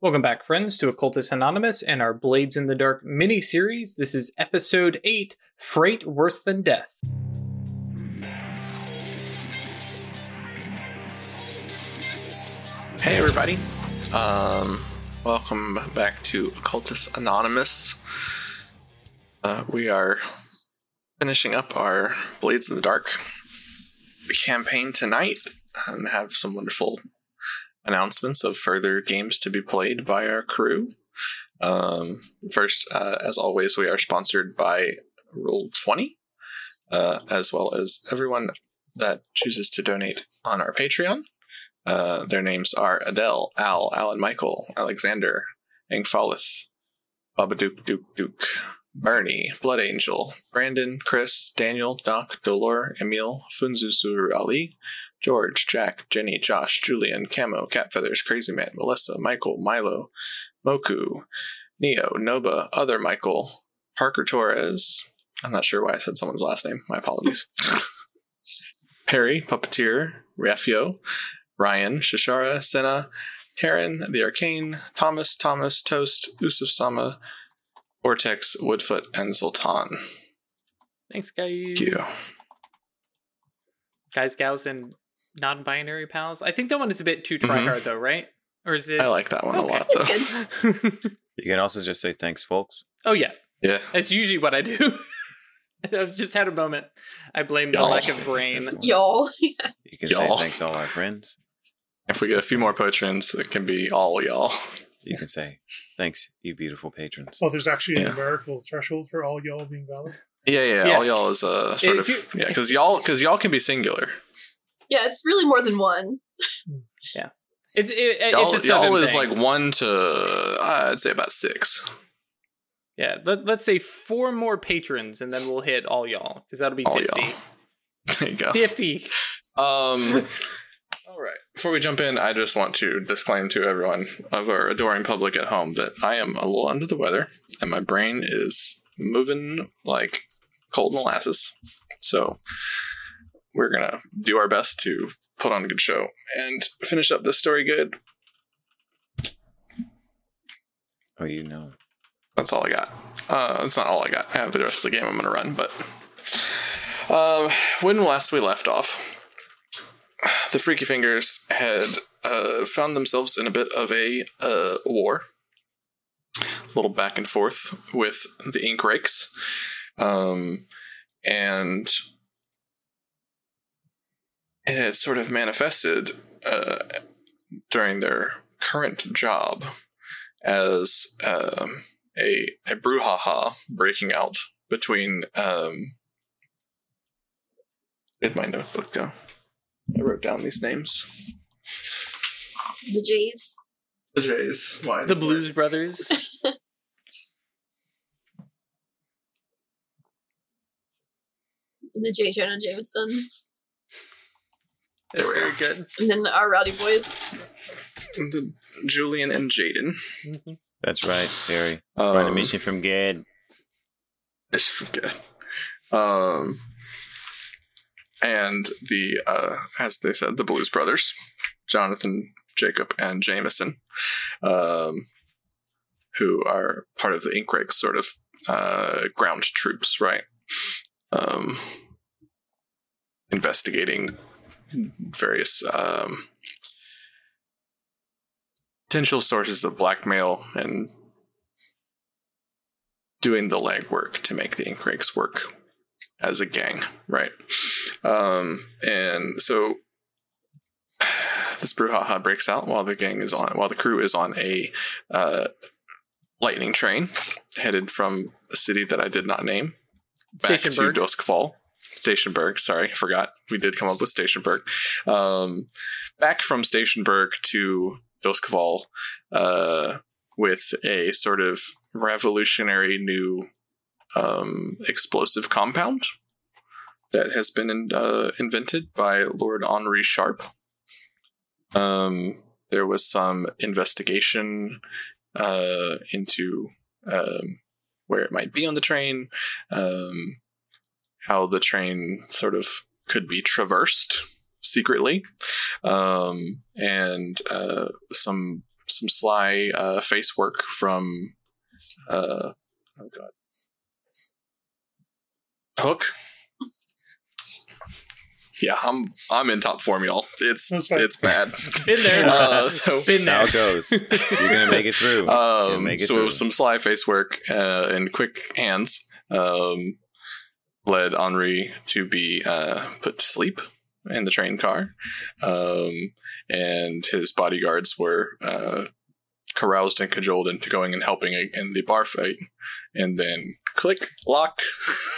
Welcome back, friends, to Occultus Anonymous and our Blades in the Dark mini series. This is episode 8 Freight Worse Than Death. Hey, everybody. Um, welcome back to Occultus Anonymous. Uh, we are finishing up our Blades in the Dark campaign tonight and have some wonderful announcements of further games to be played by our crew. Um, first, uh, as always, we are sponsored by Roll20, uh, as well as everyone that chooses to donate on our Patreon. Uh, their names are Adele, Al, Alan Michael, Alexander, Angfalith, Babadook Duke Duke, Bernie, Blood Angel, Brandon, Chris, Daniel, Doc, Dolor, Emil, Funzuzuru Ali, George, Jack, Jenny, Josh, Julian, Camo, Cat Feathers, Crazy Man, Melissa, Michael, Milo, Moku, Neo, Noba, Other Michael, Parker Torres. I'm not sure why I said someone's last name. My apologies. Perry, Puppeteer, Rafio, Ryan, Shishara, Senna, Taryn, The Arcane, Thomas, Thomas, Toast, Usuf Sama, Vortex, Woodfoot, and Sultan. Thanks, guys. Thank you. Guys, gals, and non binary pals. I think that one is a bit too try Mhm. hard, though, right? Or is it? I like that one a lot, though. You can also just say thanks, folks. oh, yeah. Yeah. That's usually what I do. I've just had a moment. I blame the Y'all. lack of brain. Y'all. You can Y'all. say thanks all our friends. If we get a few more patrons, it can be all y'all. You can say thanks, you beautiful patrons. Well, there's actually a numerical threshold for all y'all being valid. Yeah, yeah, Yeah. all y'all is a sort If of you- yeah, because y'all because y'all can be singular. Yeah, it's really more than one. Yeah. It's it, Y'all, it's a southern y'all is thing. like one to uh, I'd say about six. yeah. Let, let's say four more patrons, and then we'll hit all y'all because that'll be All fifty. y'all. There you go. Fifty. Um. all right. Before we jump in, I just want to disclaim to everyone of our adoring public at home that I am a little under the weather, and my brain is moving like cold molasses. So we're gonna do our best to put on a good show and finish up this story good. Oh, you know. That's all I got. Uh, that's not all I got. I have the rest of the game I'm going to run, but um, when last we left off, the Freaky Fingers had uh, found themselves in a bit of a uh, war, a little back and forth with the Ink Rakes, um, and it had sort of manifested uh, during their current job as um, a a brouhaha breaking out between um where'd my notebook go? I wrote down these names. The Jays. The Jays. Why? The Blues Brothers. The J. Jonah Jamesons. That's There very good. And then our Rowdy Boys. The Julian and Jaden. That's right, Harry. Um, Right, a mission from Gad. I should forget. Um, and the uh, as they said, the Blues Brothers, Jonathan, Jacob, and Jameson, um, who are part of the Ink Rakes sort of uh, ground troops, right? Um, investigating various um, potential sources of blackmail and doing the legwork to make the ink rakes work as a gang, right? Um, and so this brouhaha breaks out while the gang is on, while the crew is on a uh, lightning train headed from a city that I did not name back to. Duskfall. Stationburg, sorry, I forgot. We did come up with Stationburg. Um, back from Stationburg to Duskfall uh, with a sort of revolutionary new um, explosive compound that has been uh, invented by Lord Henri Sharp. Um, there was some investigation uh, into um, where it might be on the train, um, how the train sort of could be traversed secretly, um, and uh, some some sly uh, face work from uh, oh god Hook. Yeah, I'm I'm in top form, y'all. It's it's bad. Been there. Uh, so Been How there. it goes. You're gonna make it through. You'll um, make it so through. some sly face work uh, and quick hands um, led Henri to be uh, put to sleep in the train car, um, and his bodyguards were uh, caroused and cajoled into going and helping in the bar fight. And then click lock.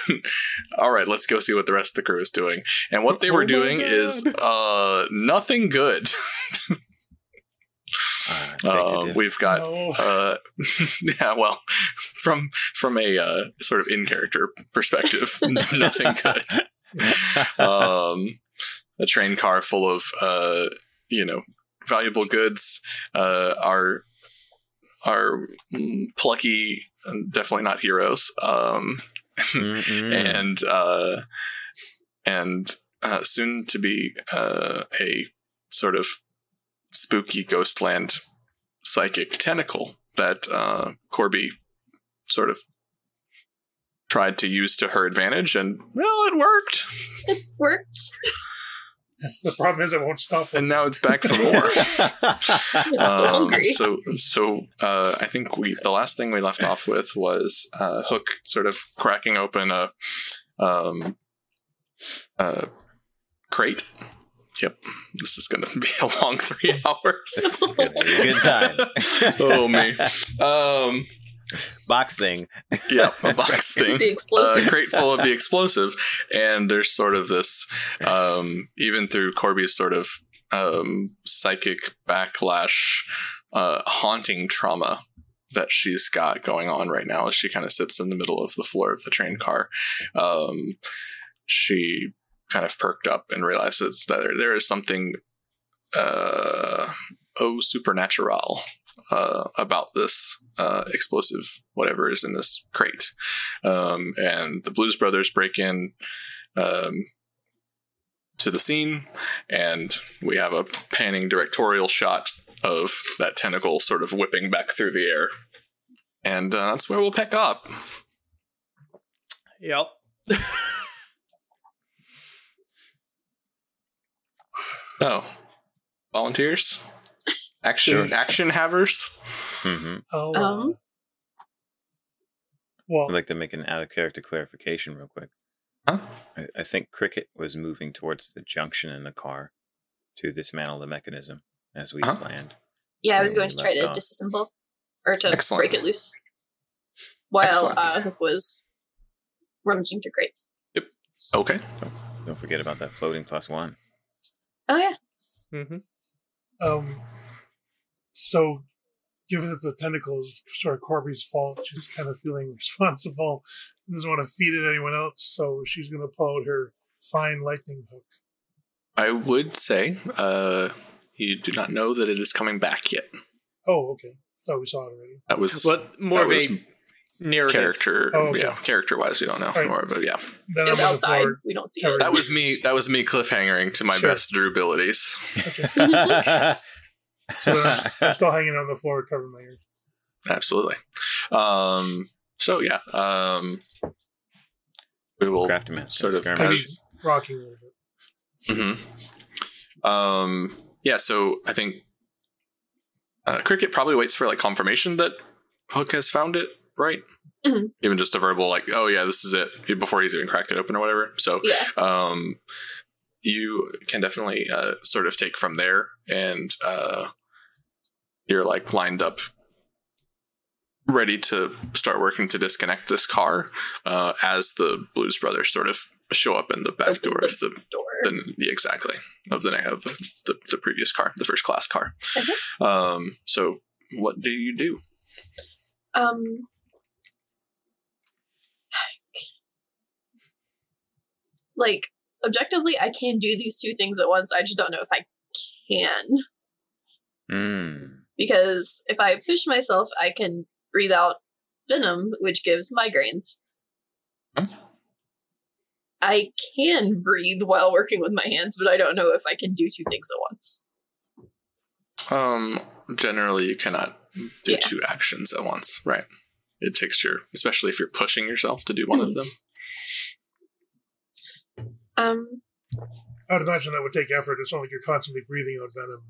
All right, let's go see what the rest of the crew is doing. And what they Oh were my doing God. is uh, nothing good. Ah, Uh, we've got No. uh, yeah, well, from from a uh, sort of in character perspective, nothing good. Um, a train car full of uh, you know valuable goods. Uh, our our plucky, and definitely not heroes. Um, and uh, and uh, soon to be uh, a sort of spooky ghostland psychic tentacle that uh, Corby sort of tried to use to her advantage, and well, it worked. It worked. That's the problem is it won't stop. And now it's back for more. Um, so, so uh, I think we the last thing we left off with was uh, Hook sort of cracking open a um, a crate. Yep, this is going to be a long three hours. Good time. oh me. Um, Box thing. yeah, a box thing. the A explosives. crate full of the explosive, and there's sort of this, um, even through Corby's sort of um, psychic backlash, uh, haunting trauma that she's got going on right now as she kind of sits in the middle of the floor of the train car. Um, she kind of perked up and realizes that there, there is something, uh, oh, supernatural uh, about this uh, explosive, whatever is in this crate. Um, and the Blues Brothers break in um, to the scene, and we have a panning directorial shot of that tentacle sort of whipping back through the air. And uh, that's where we'll pick up. Yep. Oh, volunteers, action, Sure. action havers. hmm I'll, uh, Um. well, I'd like to make an out of character clarification real quick. Huh? I, I think Cricket was moving towards the junction in the car to dismantle the mechanism as we Huh? planned. Yeah, I was Oh, going to try to off. disassemble or to Excellent. break it loose while Excellent. uh, Hook was rummaging through crates. Yep. Okay. Don't forget about that floating plus one. Oh yeah, hmm um, so given that the tentacle is sort of Corby's fault, she's kind of feeling responsible. Doesn't want to feed it anyone else, so she's going to pull out her fine lightning hook. I would say uh, you do not know that it is coming back yet. Oh, okay. Thought we saw it already. That was But more that of was a narrative. character. Oh, okay. yeah, character wise, we don't know Alright. more, but yeah, Then it was I'm on the outside. floor. We don't see it. that was me. That was me cliffhangering to my Sure. best Drew abilities. So then I'm still hanging on the floor, covering my ears. Absolutely. Um, so yeah, um, we will Crafty man. sort of I mean, as rocking a little bit. Mhm. Um, yeah, so I think uh, Cricket probably waits for like confirmation that Hook has found it, right? Mhm. Even just a verbal like, "Oh yeah, this is it," before he's even cracked it open or whatever. So, Yeah. um, you can definitely uh, sort of take from there, and uh, you're like lined up, ready to start working to disconnect this car uh, as the Blues Brothers sort of show up in the back Open door the of the Door. the, exactly of the of the, the, previous car, the first class car. Mhm. Um, so what do you do? Um. Like objectively, I can do these two things at once. I just don't know if I can Mm. because if I push myself, I can breathe out venom, which gives migraines. Hmm. I can breathe while working with my hands, but I don't know if I can do two things at once. Um, generally you cannot do Yeah. two actions at once, right? It takes your, especially if you're pushing yourself to do one of them. Um, I would imagine that would take effort. It's not like you're constantly breathing out venom.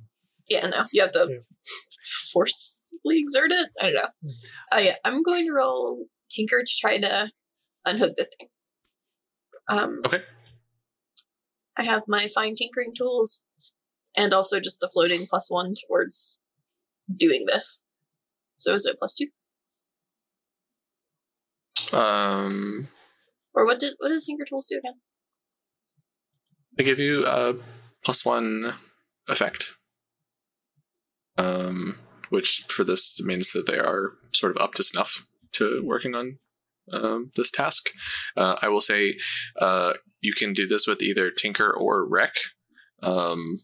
yeah, no, you have to Yeah. forcefully exert it. I don't know. Mhm. Uh, yeah, I'm going to roll Tinker to try to unhook the thing. Um, Okay. I have my fine tinkering tools, and also just the floating plus one towards doing this. So is it plus two, Um, or what did what does Tinker tools do again? They give you a plus one effect, um, which for this means that they are sort of up to snuff to working on um, this task. Uh, I will say uh, you can do this with either Tinker or Wreck. Um,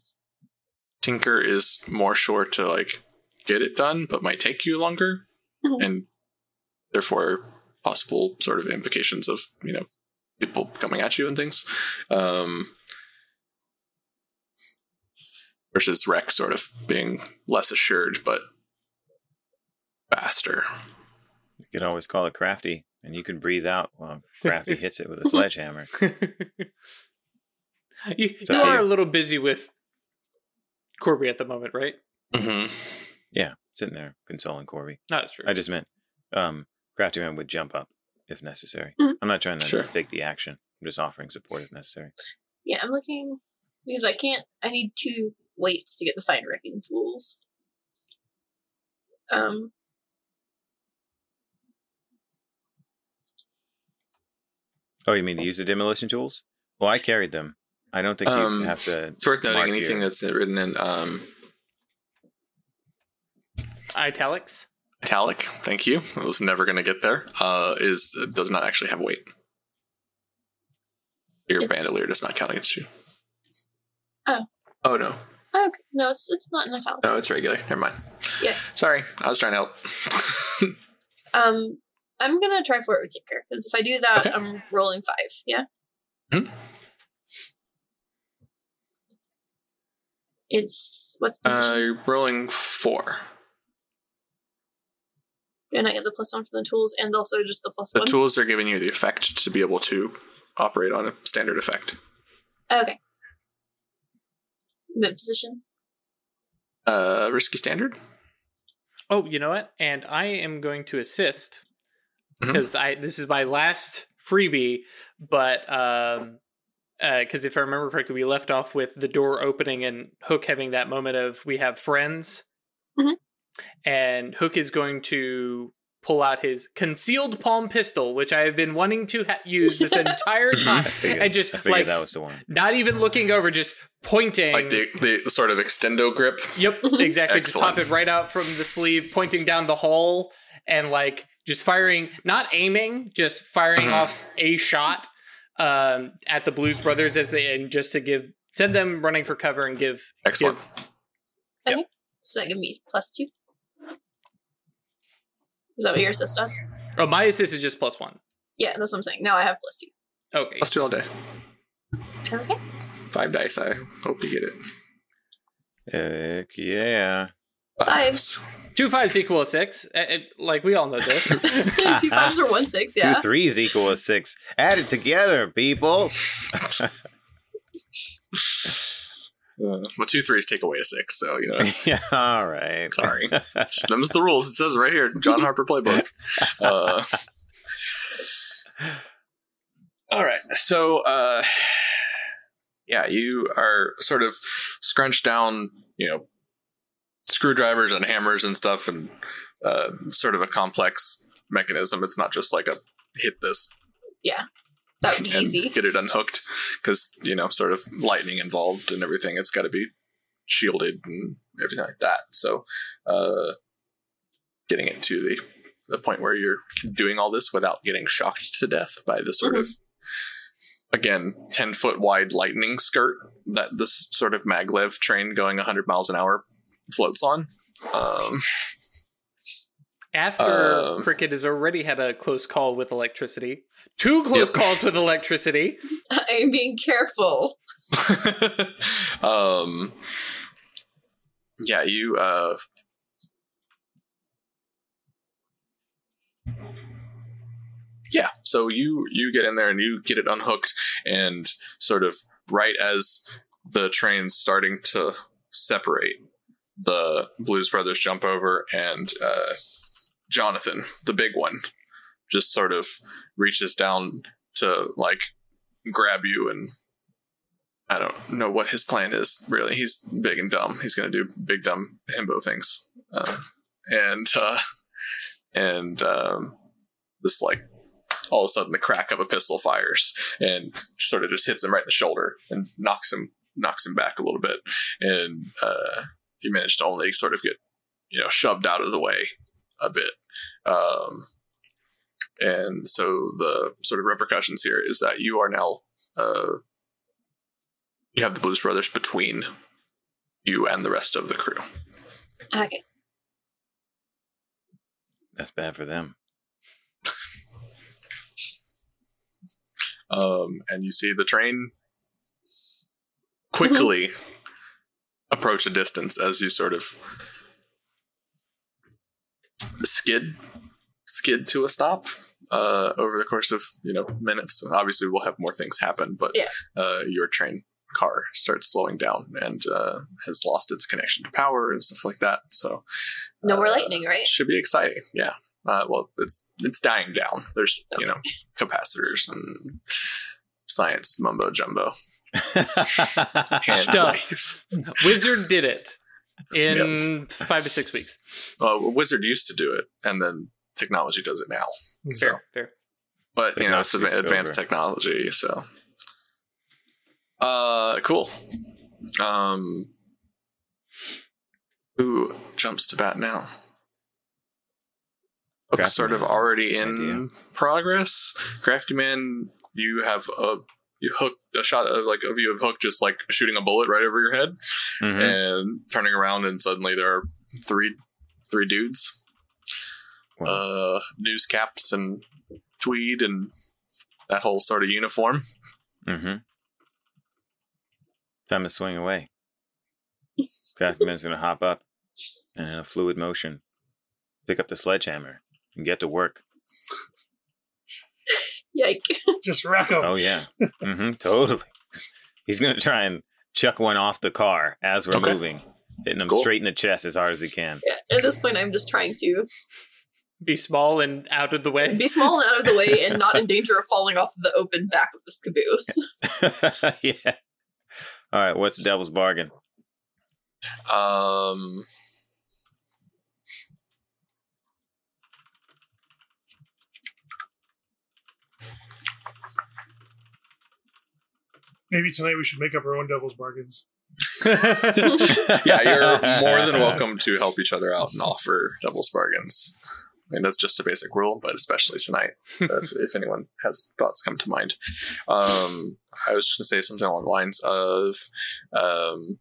Tinker is more sure to like get it done, but might take you longer, Mhm. and therefore possible sort of implications of you know people coming at you and things. Um, versus Wreck sort of being less assured but faster. You can always call it crafty, and you can breathe out while crafty hits it with a sledgehammer. you, So you I- are a little busy with Corby at the moment, right? Mm-hmm. Yeah, sitting there consoling Corby. No, that's true. I just meant um, crafty man would jump up if necessary. Mhm. I'm not trying to Sure. take the action. I'm just offering support if necessary. Yeah, I'm looking because I can't. I need two weights to get the fine wrecking tools. Um, Oh, you mean to use the demolition tools? Well, I carried them. I don't think Um, you have to. It's worth noting anything here. that's written in um, Italics. italic. Thank you. I was never going to get there. Uh, is does not actually have weight. Your It's- bandolier does not count against you. Oh. Oh no. Oh, okay. no, it's it's not in italics. No, it's regular. Never mind. Yeah. Sorry, I was trying to help. Um, I'm gonna try for it with Tinker because if I do that, Okay. I'm rolling five. Yeah. Hmm. It's what's uh, position? you're rolling four. and I get the plus one from the tools, and also just the plus The one. tools are giving you the effect to be able to operate on a standard effect. okay. Mid position. Uh, risky standard. Oh, you know what? And I am going to assist because I this is my last freebie, but um because if I remember correctly, we left off with the door opening and Hook having that moment of we have friends, Mhm. and Hook is going to pull out his concealed palm pistol, which I have been wanting to ha- use this entire time, I figured, and just like that was the one. not even looking over, just pointing. Like the, the sort of extendo grip. Yep, exactly. just pop it right out from the sleeve, pointing down the hole, and like just firing, not aiming, just firing Mhm. off a shot um, at the Blues Brothers as they and just to give send them running for cover and give Excellent. give Does that give me plus two? Is that what your assist does? oh my assist is just plus one. Yeah, that's what I'm saying. Now I have plus two. Okay, Plus two all day. Okay. Five dice. I hope you get it. Heck yeah. Fives. two fives equal a six. Uh, it- like we all know this. two fives or one six, yeah. Two threes equal a six. Add it together, people. Uh, well, two threes take away a six, so you know. It's, yeah, all right. Sorry. just them's the rules. It says right here, John Harper playbook. Uh, all right. So, uh, yeah, you are sort of scrunched down, you know, screwdrivers and hammers and stuff, and uh, sort of a complex mechanism. It's not just like a hit this That would be easy. get it unhooked because you know sort of lightning involved and everything it's got to be shielded and everything like that. So uh getting it to the the point where you're doing all this without getting shocked to death by the sort of again 10 foot wide lightning skirt that this sort of maglev train going 100 miles an hour floats on. Um After Um, Cricket has already had a close call with electricity, Two close yep. calls with electricity. I'm being careful. um, yeah, you. Uh, yeah, so you you get in there and you get it unhooked, and sort of right as the train's starting to separate, the Blues Brothers jump over and uh, Jonathan, the big one, just sort of reaches down to like grab you and. I don't know what his plan is. Really, he's big and dumb. He's going to do big dumb himbo things, uh, and uh, and um, this like all of a sudden the crack of a pistol fires and sort of just hits him right in the shoulder and knocks him knocks him back a little bit and uh, he managed to only sort of get you know shoved out of the way a bit um, and so the sort of repercussions here is that you are now uh, you have the blues brothers between you and the rest of the crew Okay. That's bad for them. um, and you see the train quickly approach a distance as you sort of skid skid to a stop uh, over the course of you know minutes. Obviously, we'll have more things happen, but Yeah. uh, your train car starts slowing down and uh, has lost its connection to power and stuff like that. So No more uh, lightning, right? should be exciting. Yeah. Uh, well, it's it's dying down. There's you know capacitors and science mumbo jumbo. Stuff. wave. Wizard did it in five to six weeks. Well, Wizard used to do it, and then technology does it now. So, Fair, fair. but you know, it's Technology advanced over. technology. So, uh, cool. Um, who jumps to bat now? Looks Crafty sort of already in Idea. progress. Crafty Man, you have a you hook a shot of like a view of Hook just like shooting a bullet right over your head Mhm. and turning around and suddenly there are three three dudes Wow. uh news caps and tweed and that whole sort of uniform Mm-hmm. Time to swing away. Crafty Man's gonna hop up and in a fluid motion, pick up the sledgehammer and get to work. Yike. Just wreck them. Oh yeah. mm-hmm. Totally. He's gonna try and chuck one off the car as we're Okay. moving, hitting him Cool. straight in the chest as hard as he can. Yeah, at this point, I'm just trying to Be small and out of the way. be small and out of the way and not in danger of falling off the open back of this caboose. yeah. All right. What's the devil's bargain? um Maybe tonight we should make up our own devil's bargains. yeah you're more than welcome to help each other out and offer devil's bargains I mean, that's just a basic rule, but especially tonight, if, if anyone has thoughts come to mind. Um, I was just going to say something along the lines of um,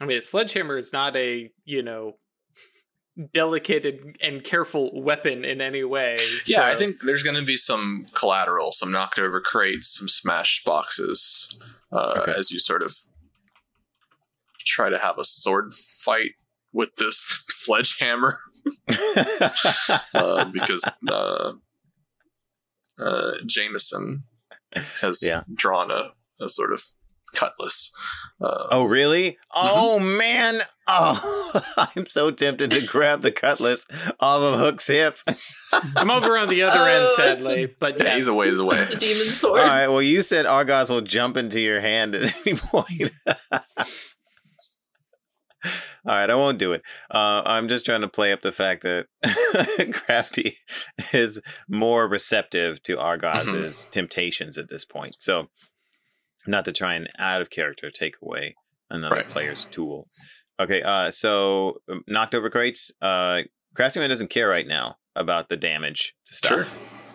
I mean, a sledgehammer is not a, you know, delicate and, and careful weapon in any way. Yeah, I think there's going to be some collateral, some knocked over crates, some smashed boxes, uh, Okay. as you sort of try to have a sword fight with this sledgehammer, uh, because uh, uh, Jameson has Yeah. drawn a, a sort of cutlass. Uh, oh, really? Oh, man. Oh, I'm so tempted to grab the cutlass off of Hook's hip. I'm over on the other end, Oh. sadly, but yeah, yes. he's a ways away. the demon sword. All right. Well, you said Argos will jump into your hand at any point. All right, I won't do it. Uh, I'm just trying to play up the fact that Crafty is more receptive to Argos's temptations at this point. So, not to try and out of character take away another Right. player's tool. Okay, uh, so um, knocked over crates. Uh, Crafty Man doesn't care right now about the damage to stuff. Sure.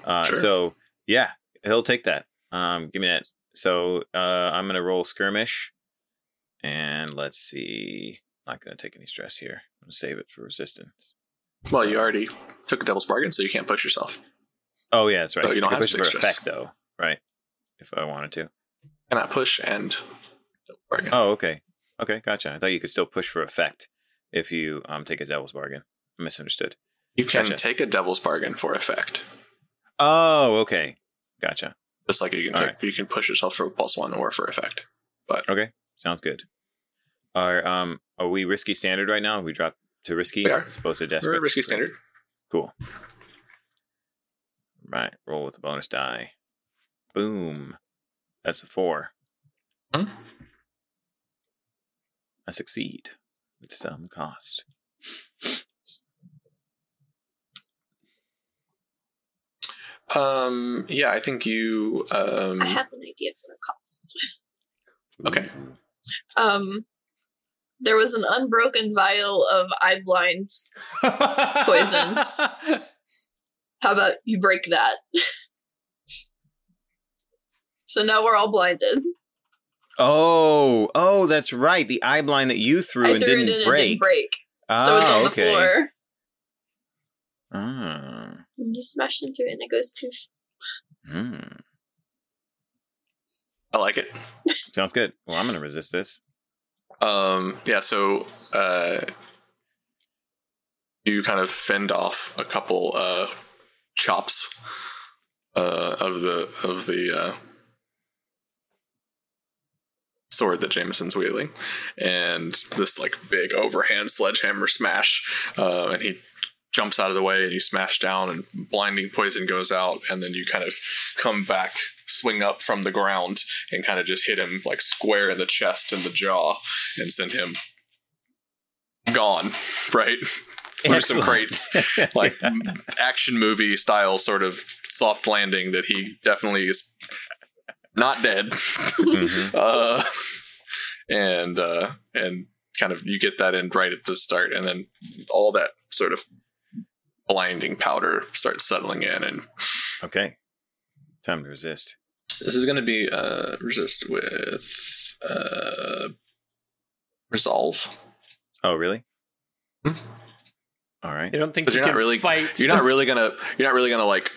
Uh, Sure. So yeah, he'll take that. Um, give me that. So uh, I'm gonna roll skirmish, and let's see. Not gonna take any stress here. I'm gonna save it for resistance. Well, you already took a devil's bargain, so you can't push yourself. Oh yeah, that's right. Oh, you don't I have push to for stress. effect though, right? If I wanted to. Cannot push and bargain. Oh, okay. Okay, gotcha. I thought you could still push for effect if you um take a devil's bargain. I misunderstood. You can Gotcha. take a devil's bargain for effect. Oh, okay. Gotcha. Just like you can take, you can push yourself for plus one or for effect. But Okay. Sounds good. Are um are we risky standard right now? We drop to risky We are. as opposed to We're desperate. risky standard. Cool. Right. Roll with the bonus die. Boom. That's a four. Hmm. I succeed with some cost. Um, yeah, I think you. Um, I have an idea for a cost. Okay. Um, there was an unbroken vial of eye blind. Poison. How about you break that? so now we're all blinded. Oh, oh, that's right. The eye blind that you threw I and threw didn't it in break. and didn't break. Ah, so it's on the okay. floor. Ah. And you smash into it and it goes poof. Hmm. I like it. Sounds good. Well, I'm going to resist this. Um, yeah, so uh, you kind of fend off a couple uh, chops uh, of the of the uh, sword that Jameson's wielding, and this like big overhand sledgehammer smash, uh, and he jumps out of the way, and you smash down, and blinding poison goes out, and then you kind of come back, swing up from the ground, and kind of just hit him like square in the chest and the jaw, and send him gone, right? Through some crates like action movie style sort of soft landing that he definitely is not dead Mhm. uh and uh and kind of you get that in right at the start and then all that sort of blinding powder starts settling in and Okay. Time to resist. This is going to be uh resist with uh resolve Oh, really? Hmm. All right. You don't think you you're not really- fight? you're not really gonna you're not really gonna like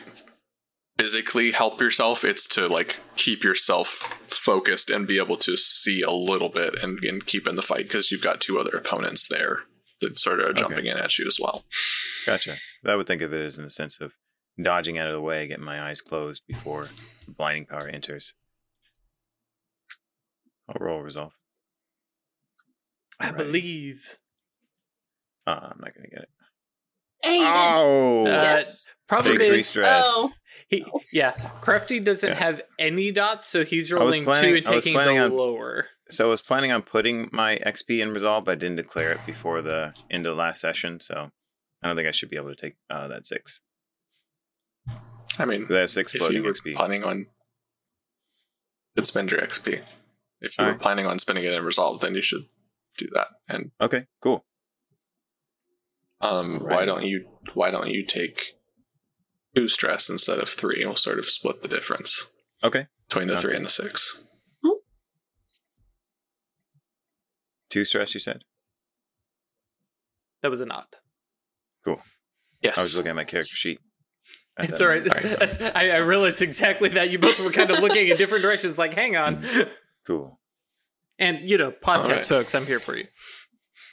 physically help yourself it's to like keep yourself focused and be able to see a little bit and, and keep in the fight because you've got two other opponents there that sort of are jumping in at you as well Gotcha. I would think of it as in the sense of dodging out of the way, getting my eyes closed before the blinding power enters. I'll roll resolve. I Alright. believe. Uh, I'm not going to get it. Hey. Oh! Uh, yes. Problem Take three is. Oh, he, yeah, Crafty doesn't Yeah. have any dots, so he's rolling planning- two and I was taking planning the on- lower. So I was planning on putting my XP in resolve, but I didn't declare it before the end of the last session, so I don't think I should be able to take uh, that six. I mean, I have six if floating you were XP. planning on could spend your xp if you were Alright. planning on spending it in resolve then you should do that and Okay, cool. um why don't you why don't you take two stress instead of three we'll sort of split the difference Okay. between the Sounds three and the six Two stress, you said? That was a knot. Cool. Yes I was looking at my character sheet. At It's all right. moment. That's, I, I realized exactly that. You both were kind of looking in different directions, like, hang on. Cool. And, you know, podcast All right. folks, I'm here for you.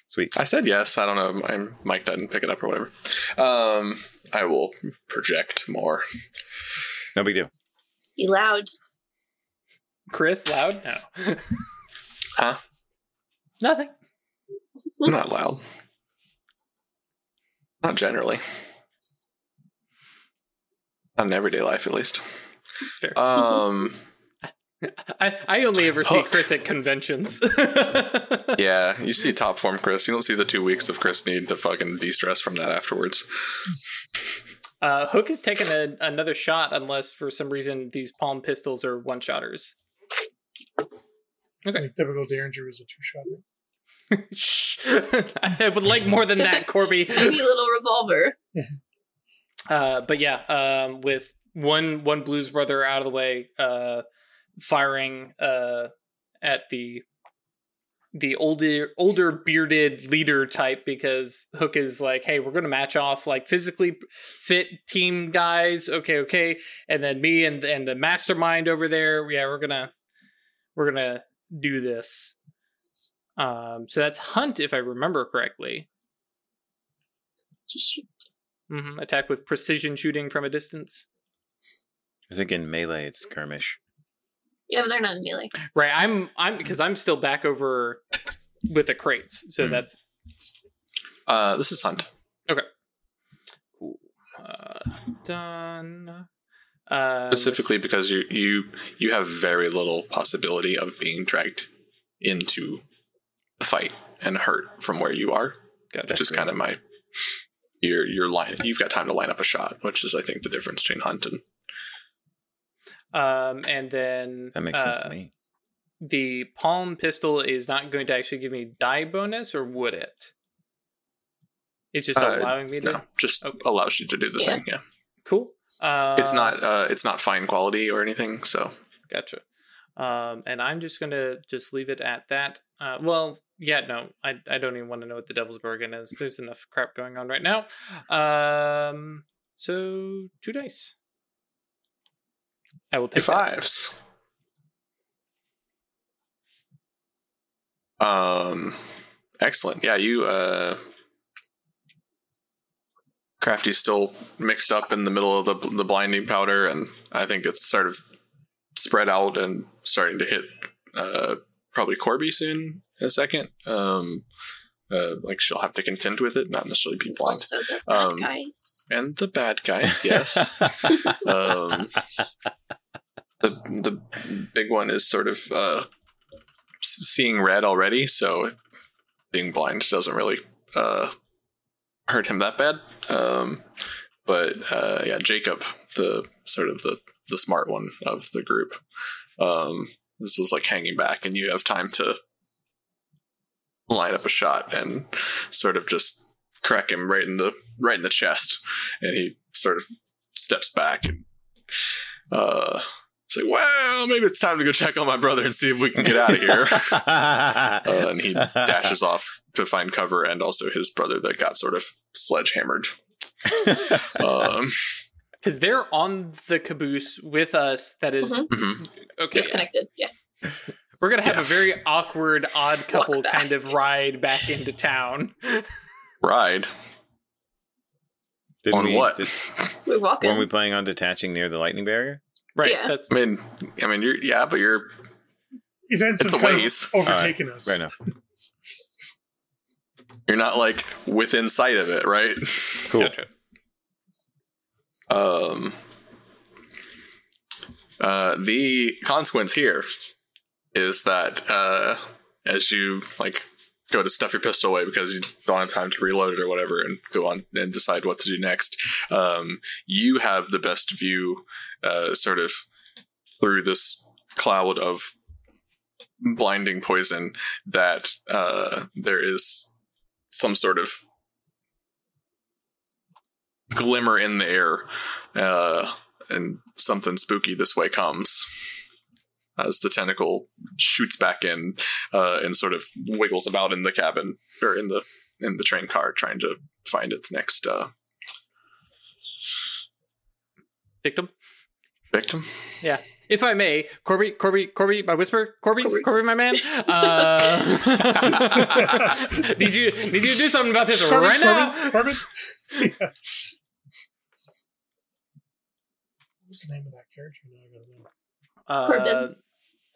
Sweet. I said yes. I don't know. My mic didn't pick it up or whatever. Um, I will project more. No big deal. be loud. Chris, loud? No. Huh? Nothing. I'm not loud. Not generally. Not in everyday life, at least. Fair. Um, I, I only ever see Chris at conventions. yeah, you see top form Chris. You don't see the two weeks of Chris need to fucking de stress from that afterwards. Uh, Hook has taken a, another shot unless for some reason these palm pistols are one shotters. Okay. Like typical Derringer is a two shot. Shh. I would like more than that, Corby. Tiny little revolver. Uh, but yeah, um, with one one blues brother out of the way, uh, firing uh, at the the older older bearded leader type because Hook is like, hey, we're gonna match off like physically fit team guys. Okay, okay, and then me and and the mastermind over there. Yeah, we're gonna we're gonna do this. Um, so that's Hunt, if I remember correctly. Hmm Attack with precision shooting from a distance. I think in melee it's skirmish. Yeah, but they're not in melee. Right. I'm I'm because I'm still back over with the crates. So Hmm. that's Uh, this is Hunt. Okay. Cool. Uh, done. Uh, Specifically because you you you have very little possibility of being dragged into the fight and hurt from where you are, Gotcha. which is kind of my your your line. You've got time to line up a shot, which is I think the difference between Hunt and Um, and then That makes sense uh, to me. The palm pistol is not going to actually give me die bonus, or would it? It's just Uh, allowing me to. no, just Okay. allows you to do the Yeah. thing. Yeah, Cool. Uh, it's not uh, it's not fine quality or anything. So Gotcha. Um, and I'm just gonna just leave it at that. Uh, well, yeah, no, I I don't even want to know what the Devil's Bargain is. There's enough crap going on right now. Um, so two dice. I will take that. fives. Um, excellent. Yeah, you uh, Crafty's still mixed up in the middle of the the blinding powder, and I think it's sort of spread out and starting to hit uh probably Corby soon in a second. Um, uh, like she'll have to contend with it, not necessarily be blind. Also, the bad Um, guys. And the bad guys, yes. um, the the big one is sort of uh, seeing red already, so being blind doesn't really uh, hurt him that bad. Um, but uh, yeah, Jacob, the sort of the the smart one of the group, um, this was like hanging back, and you have time to line up a shot and sort of just crack him right in the right in the chest, and he sort of steps back and uh say, "Well, maybe it's time to go check on my brother and see if we can get out of here." uh, and he dashes off to find cover, and also his brother that got sort of sledgehammered. Um, because they're on the caboose with us. That is- Mhm. mhm. okay. Disconnected. Yeah. We're gonna have Yeah. a very awkward, odd couple kind of ride back into town. Ride Didn't on we, what? did- We walk weren't in. we planning on detaching near the lightning barrier? Right. Yeah. That's I mean, I mean, you're yeah, but you're Events It's have a kind ways. of overtaken us. Right enough. you're not like within sight of it, right? Cool. gotcha. Um, uh, the consequence here is that uh, as you like go to stuff your pistol away because you don't have time to reload it or whatever, and go on and decide what to do next, um, you have the best view, uh, sort of through this cloud of blinding poison that uh, there is some sort of glimmer in the air, uh, and something spooky this way comes as the tentacle shoots back in uh, and sort of wiggles about in the cabin or in the in the train car, trying to find its next uh, Victim. victim. Yeah. If I may, Corby, Corby, Corby, my whisper, Corby, Corby, Corby. my man. Uh, need you need you to do something about this Corbin, right now. Corbin, Corbin. Yeah. What's the name of that character? Now I gotta know. Uh, Corbin.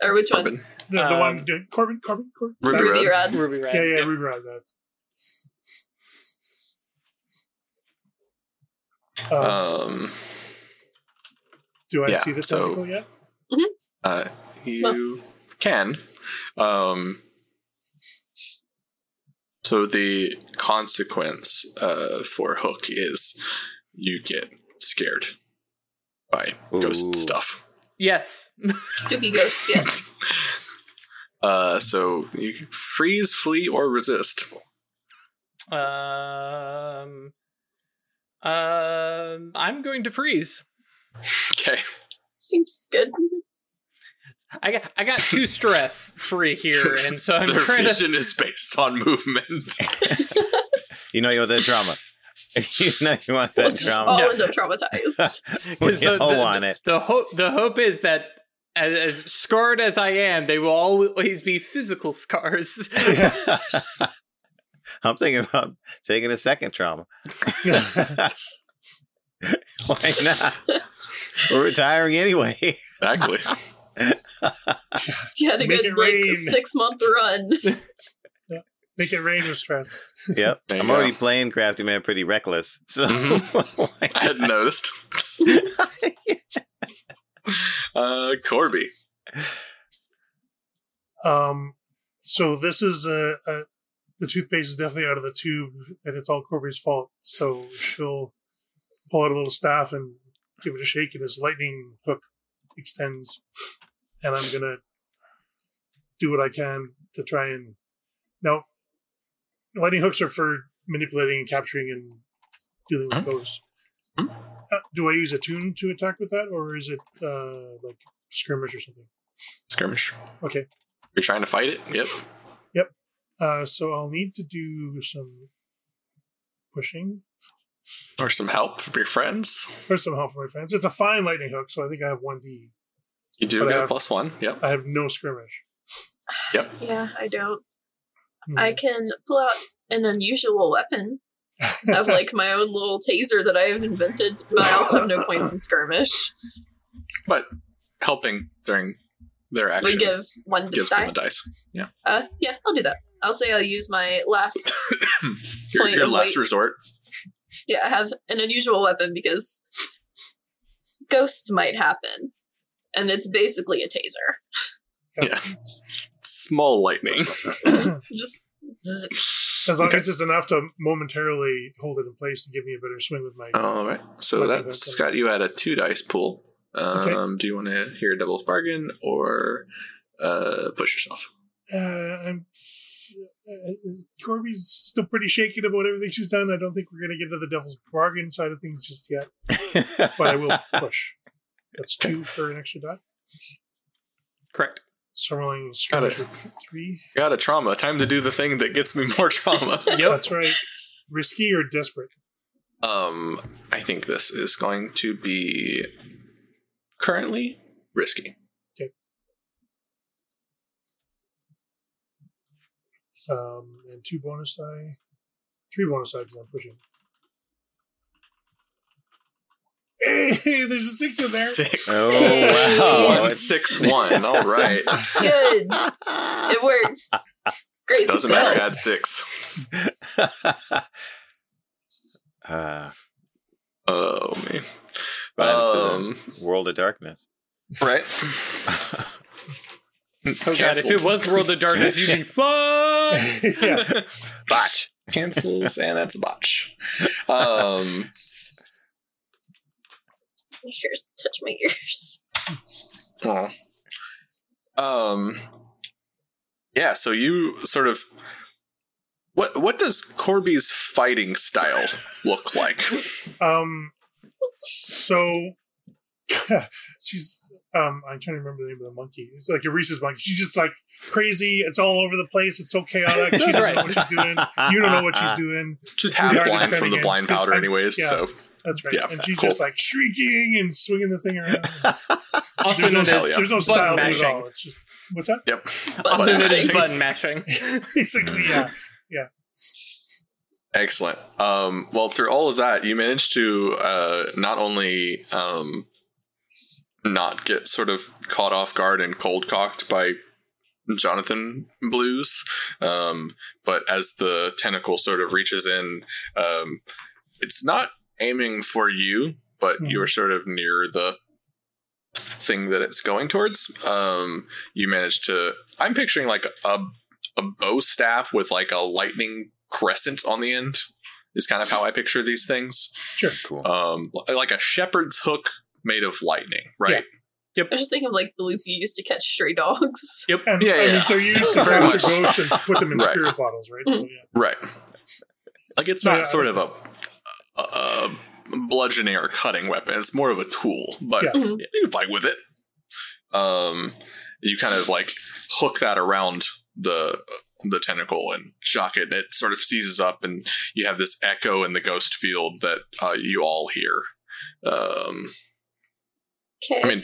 Or which one? The, the Um, one doing Corbin, Corbin, Corbin. Ruby Ruby Red. Rod. Ruby Red. Yeah, yeah, Yep. Ruby Rod. That's. Uh, Um, do I yeah, see the so- tentacle yet? uh, you can. Um, so the consequence uh, for Hook is you get scared by ghost stuff. Yes. Spooky ghosts, yes. Uh, so you freeze, flee, or resist. Um. Um. I'm going to freeze. Okay. Seems good. I got I got two stress free here, and so I'm Their trying to. vision is based on movement. You know you want the trauma. you know you want that We'll trauma. all No. end up traumatized. we Because the, all the, want the, it. the hope the hope is that as, as scarred as I am, they will always be physical scars. I'm thinking about taking a second trauma. Why not? We're retiring anyway. Exactly. You had a Make good like six month run. Make it rain with stress. Yep. There I'm already go. playing Crafty Man pretty reckless. So why I hadn't noticed. uh, Corby. Um, so this is a, a the toothpaste is definitely out of the tube, and it's all Corby's fault. So she'll pull out a little staff and give it a shake, and this lightning hook extends, and I'm gonna do what I can to try and now. Lightning hooks are for manipulating and capturing and dealing with foes. those. Hmm. Uh, do I use a tune to attack with that, or is it uh, like skirmish or something? Skirmish. Okay. You're trying to fight it? Yep. Yep. Uh, so I'll need to do some pushing Or some help from your friends. or some help from my friends. It's a fine lightning hook, so I think I have one D. You do But I get a have- plus one. Yep. I have no skirmish. Yep. Yeah, I don't. Hmm. I can pull out an unusual weapon of like my own little taser that I have invented, but I also have no points in skirmish. But helping during their We action give one to gives them a dice. Yeah. Uh, yeah, I'll do that. I'll say I'll use my last. Your, Point your of last weight. resort. yeah, I have an unusual weapon because ghosts might happen, and it's basically a taser. Yeah. Small lightning. Just. As long Okay. as it's enough to momentarily hold it in place to give me a better swing with my. All right. So Okay, that's okay. got you at a two dice pool. Um, Okay. Do you want to hear a devil's bargain or uh, push yourself? Uh, I'm. Uh, Corby's still pretty shaken about everything she's done. I don't think we're going to get to the devil's bargain side of things just yet, but I will push. That's two for an extra die. Correct. So I'm rolling Got skirmish with three. Got a trauma. Time to do the thing that gets me more trauma. Yep. That's right. Risky or desperate? um, I think this is going to be currently risky. Okay. Um, and two bonus die. Three bonus die because I'm pushing. Hey, there's a six in there. Six. Oh, wow. One six one. All right. good. It works. Great Doesn't matter. Add success. six. uh, Oh man. Um, World of Darkness. right. Oh god, if it was World of Darkness, you'd be fucked. yeah. Botch. cancels, and that's a botch. Um, Here's touch my ears. oh. um, yeah. So you sort of what what does Corby's fighting style look like? Um. So she's. Um, I'm trying to remember the name of the monkey. It's like a Reese's monkey. She's just like crazy. It's all over the place. It's so chaotic. She doesn't know what she's doing. You don't know what she's doing. She's We half blind from the blind powder, anyways. yeah. So That's right. Yeah, and she's cool. just like shrieking and swinging the thing around. Also There's no, known Hell yeah. there's no style to it at all. It's just what's that? yep. Button Also known as mashing. button mashing. Basically, yeah. Yeah. Excellent. Um, well, through all of that, you managed to uh, not only um, not get sort of caught off guard and cold cocked by Jonathan Blues, um, but as the tentacle sort of reaches in, um, it's not aiming for you, but Mhm. you're sort of near the thing that it's going towards. Um, you manage to. I'm picturing like a a bow staff with like a lightning crescent on the end is kind of how I picture these things. Sure. Cool. Um, like a shepherd's hook made of lightning, right? Yep. I was just thinking of like the loop you used to catch stray dogs. Yep. And Yeah, I yeah. they're used to Very capture much. ghosts and put them in Right. spirit bottles, right? So, yeah. Right. Like it's not yeah, sort of a, a, a bludgeoning or cutting weapon. It's more of a tool, but Yeah. Mhm. you can fight with it. Um, you kind of like hook that around the the tentacle and shock it, and it sort of seizes up, and you have this echo in the ghost field that uh, you all hear. Um, Okay. I mean,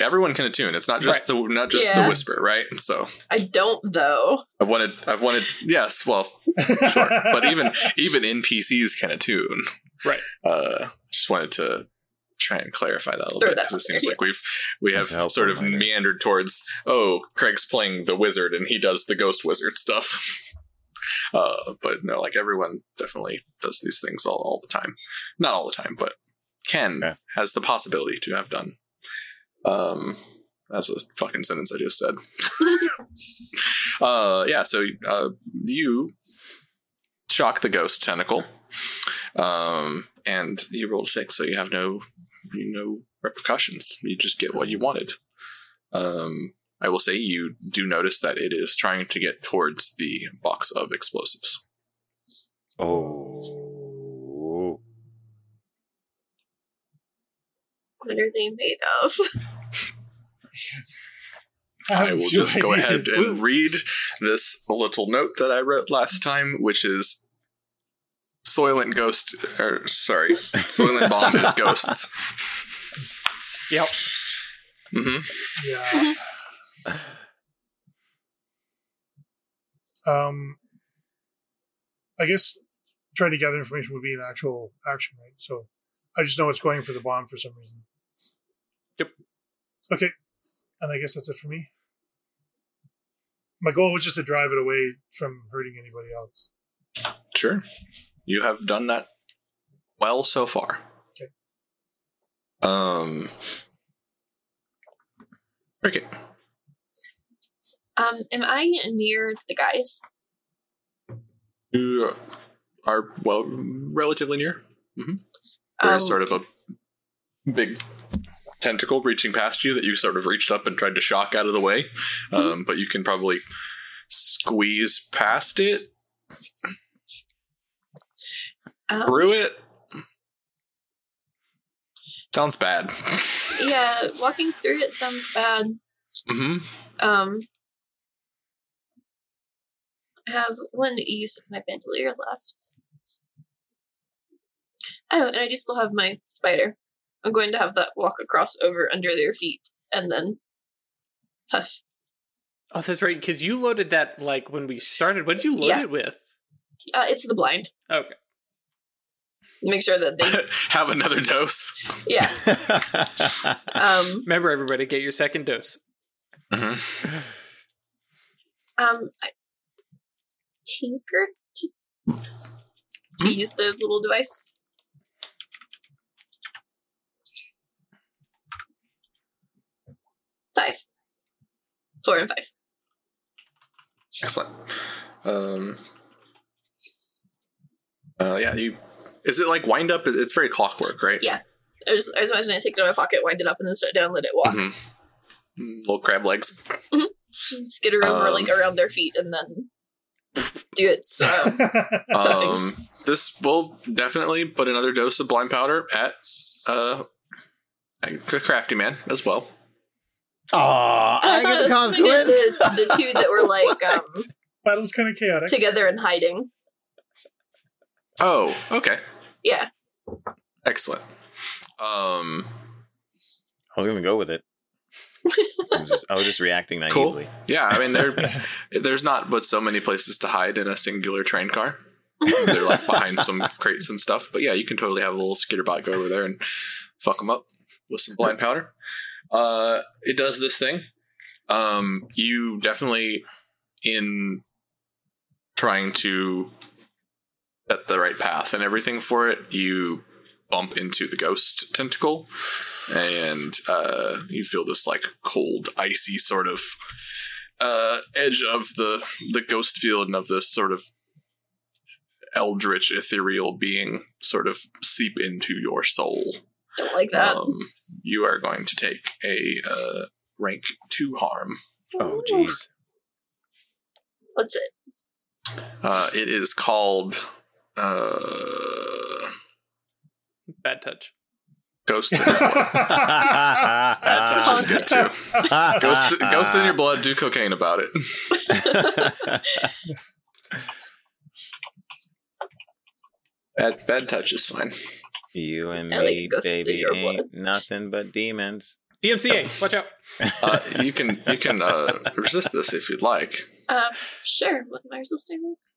everyone can attune. It's not just the not just Yeah. the whisper, right? So I don't though. I've wanted I've wanted yes, well, sure, but even even NPCs can attune, Right. Uh, just wanted to try and clarify that a little Throw bit because it seems there, like we've we have That's a helpful sort of reminder. meandered towards oh, Craig's playing the wizard and he does the ghost wizard stuff. Uh, but no, like everyone definitely does these things all, all the time. Not all the time, but Ken Okay. has the possibility to have done. Um, that's a fucking sentence I just said. uh, yeah, so uh, you shock the ghost tentacle, um, and you rolled a six, so you have no you no repercussions. You just get what you wanted. Um, I will say you do notice that it is trying to get towards the box of explosives. Oh. What are they made of? I have will just go ahead and read this little note that I wrote last time, which is Soylent Ghost, or sorry, Soylent Bomb is ghosts. Yep. Mm-hmm. Yeah. um, I guess trying to gather information would be an actual action, right? So I just know it's going for the bomb for some reason. Yep. Okay. And I guess that's it for me. My goal was just to drive it away from hurting anybody else. Sure. You have done that well so far. Okay. Um. Okay. Um, am I near the guys? You are well, relatively near. There Um, is sort of a big tentacle reaching past you that you sort of reached up and tried to shock out of the way, um, but you can probably squeeze past it, um, through it. Sounds bad. yeah, walking through it sounds bad. hmm Um, I have one use of my bandolier left. Oh, and I do still have my spider. I'm going to have that walk across over under their feet and then puff. Oh, that's right. Because you loaded that like when we started. What did you load Yeah. it with? Uh, it's the blind. Okay. Make sure that they, Have another dose. yeah. Um, Remember, everybody, get your second dose. hmm um, I tinker to, to use the little device. Five. Four and five. Excellent. Um. Uh, yeah, you. Is it like wind up? It's very clockwork, right? Yeah. I just I was imagining I take it out of my pocket, wind it up, and then sit down, let it walk. Mhm. Mm, Little crab legs. Skitter over like Um. around their feet, and then do its. Uh, Puffing. Um, this will definitely put another dose of blind powder at uh, a crafty man as well. Aw, I thought get the consequence. The, the two that were like um, Battle's kind of chaotic. together and hiding. Oh, okay, Yeah. excellent. Um, I was gonna go with it. I was just, I was just reacting Cool. naively. yeah, I mean there, there's not but so many places to hide in a singular train car. They're like behind some crates and stuff, but yeah, you can totally have a little skitterbot go over there and fuck them up with some blind powder. Uh, it does this thing. Um, you definitely in trying to set the right path and everything for it, you bump into the ghost tentacle, and uh, you feel this like cold, icy sort of uh, edge of the the ghost field and of this sort of eldritch, ethereal being sort of seep into your soul. Don't like that. Um, you are going to take a uh, rank two harm. Oh, jeez. What's it? Uh, it is called uh, Bad touch. Ghost. in Your Blood. That touch is good too. Ghosts, ghosts in your blood. Do cocaine about it. Bad, bad touch is fine. you and I like me, ghosts baby, ain't blood. nothing but demons. DMCA, watch out. Uh, you can you can uh, resist this if you'd like. Uh, sure. What am I resisting with?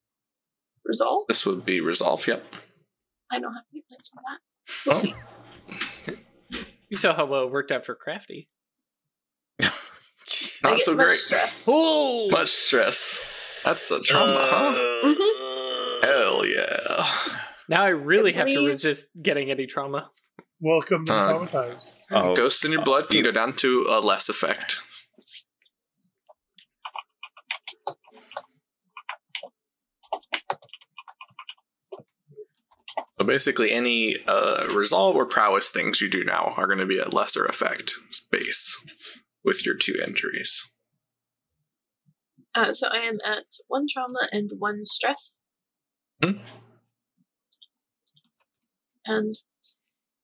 Resolve? This would be resolve. Yep. I don't have any plans on that. We'll Oh. see. You saw how well it worked out for Crafty. I Not get so much great. stress. Oh, Much stress. That's a trauma, huh? Mhm. Hell yeah. now I really I have to resist getting any trauma. Welcome to Uh, traumatized. Oh, Ghosts in your blood can go down to a less effect. So basically, any uh, resolve or prowess things you do now are going to be at lesser effect space with your two injuries. Uh, so I am at one trauma and one stress. Hmm. And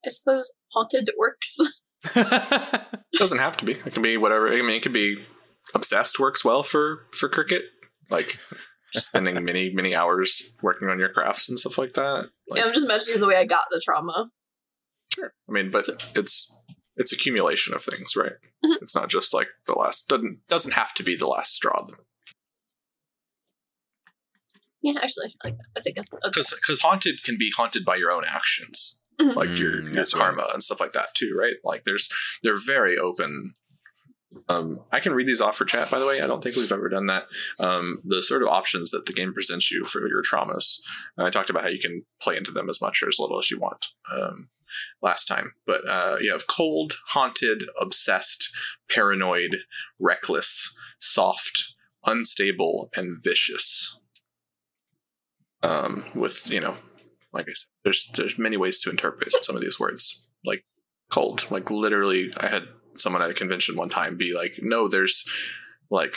I suppose haunted works. It doesn't have to be. It can be whatever. I mean, it could be obsessed works well for for cricket, like spending many many hours working on your crafts and stuff like that. Like, I'm just imagining the way I got the trauma. Sure. I mean, but it's it's accumulation of things, right? Mhm. It's not just like the last doesn't doesn't have to be the last straw Yeah, actually, I like that. I take as because because haunted can be haunted by your own actions, Mhm. like your Mm, your that's right. karma and stuff like that too, right? Like there's they're very open. Um, I can read these off for chat, by the way. I don't think we've ever done that. Um, the sort of options that the game presents you for your traumas. And I talked about how you can play into them as much or as little as you want um, last time. But uh, you have cold, haunted, obsessed, paranoid, reckless, soft, unstable, and vicious. Um, with you know, like I said, there's there's many ways to interpret some of these words. Like cold, like literally, I had someone at a convention one time be like, "No, there's like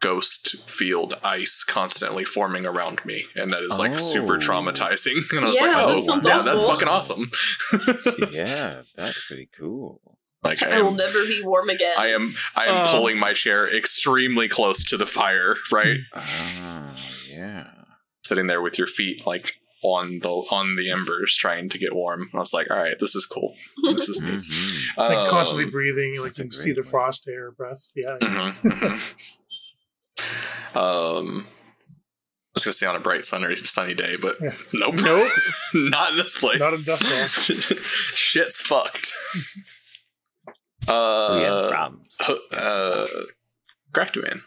ghost field ice constantly forming around me, and that is like super Oh. traumatizing." And I was Yeah, like, "Oh, sounds yeah, that's fucking awesome." yeah, that's pretty cool. like I I will never be warm again. I am, I am Oh. pulling my chair extremely close to the fire, right? Ah, yeah. Sitting there with your feet like on the on the embers, trying to get warm. I was like, "All right, this is cool. This is neat." Mhm. Like constantly Um, breathing, like you can see the way. frost air breath. Yeah. Mhm, mhm. um, I was gonna say on a bright sunny sunny day, but Yeah. nope, Nope. not in this place. Not in Duskwall. Shit's fucked. we have Uh, problems. uh, Crafty Man.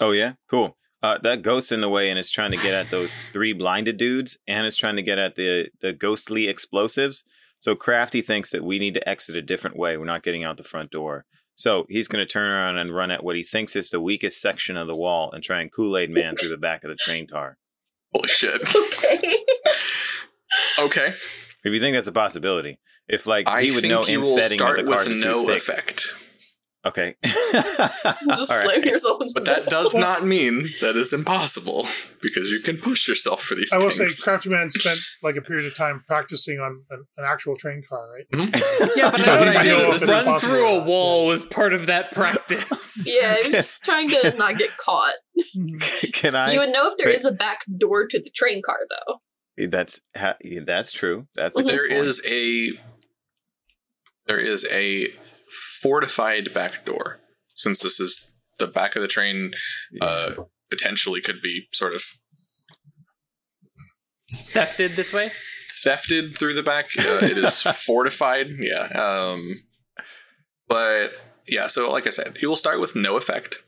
Oh yeah, cool. Uh, that ghost's in the way and is trying to get at those three blinded dudes, and is trying to get at the the ghostly explosives. So Crafty thinks that we need to exit a different way. We're not getting out the front door. So he's going to turn around and run at what he thinks is the weakest section of the wall and try and Kool Aid Man through the back of the train car. Holy shit. okay. okay, If you think that's a possibility, if like I he would know you in will setting that start the cars with are no thick. effect, Okay. Just All slam right. yourself into but the that does not mean that is impossible because you can push yourself for these things. I will say, things. Crafty Man spent like a period of time practicing on an, an actual train car, right? Mm-hmm. Yeah, but I, he but I knew this run through a wall was part of that practice. Yeah, I was trying to not get caught. Mhm. Can I? you would know if there Wait. is a back door to the train car, though. Eh, that's ha- that's true. That's a mm-hmm. good there point. is a there is a fortified back door since this is the back of the train uh potentially could be sort of Thefted this way. thefted through the back uh, it is fortified yeah um but yeah so like i said he will start with no effect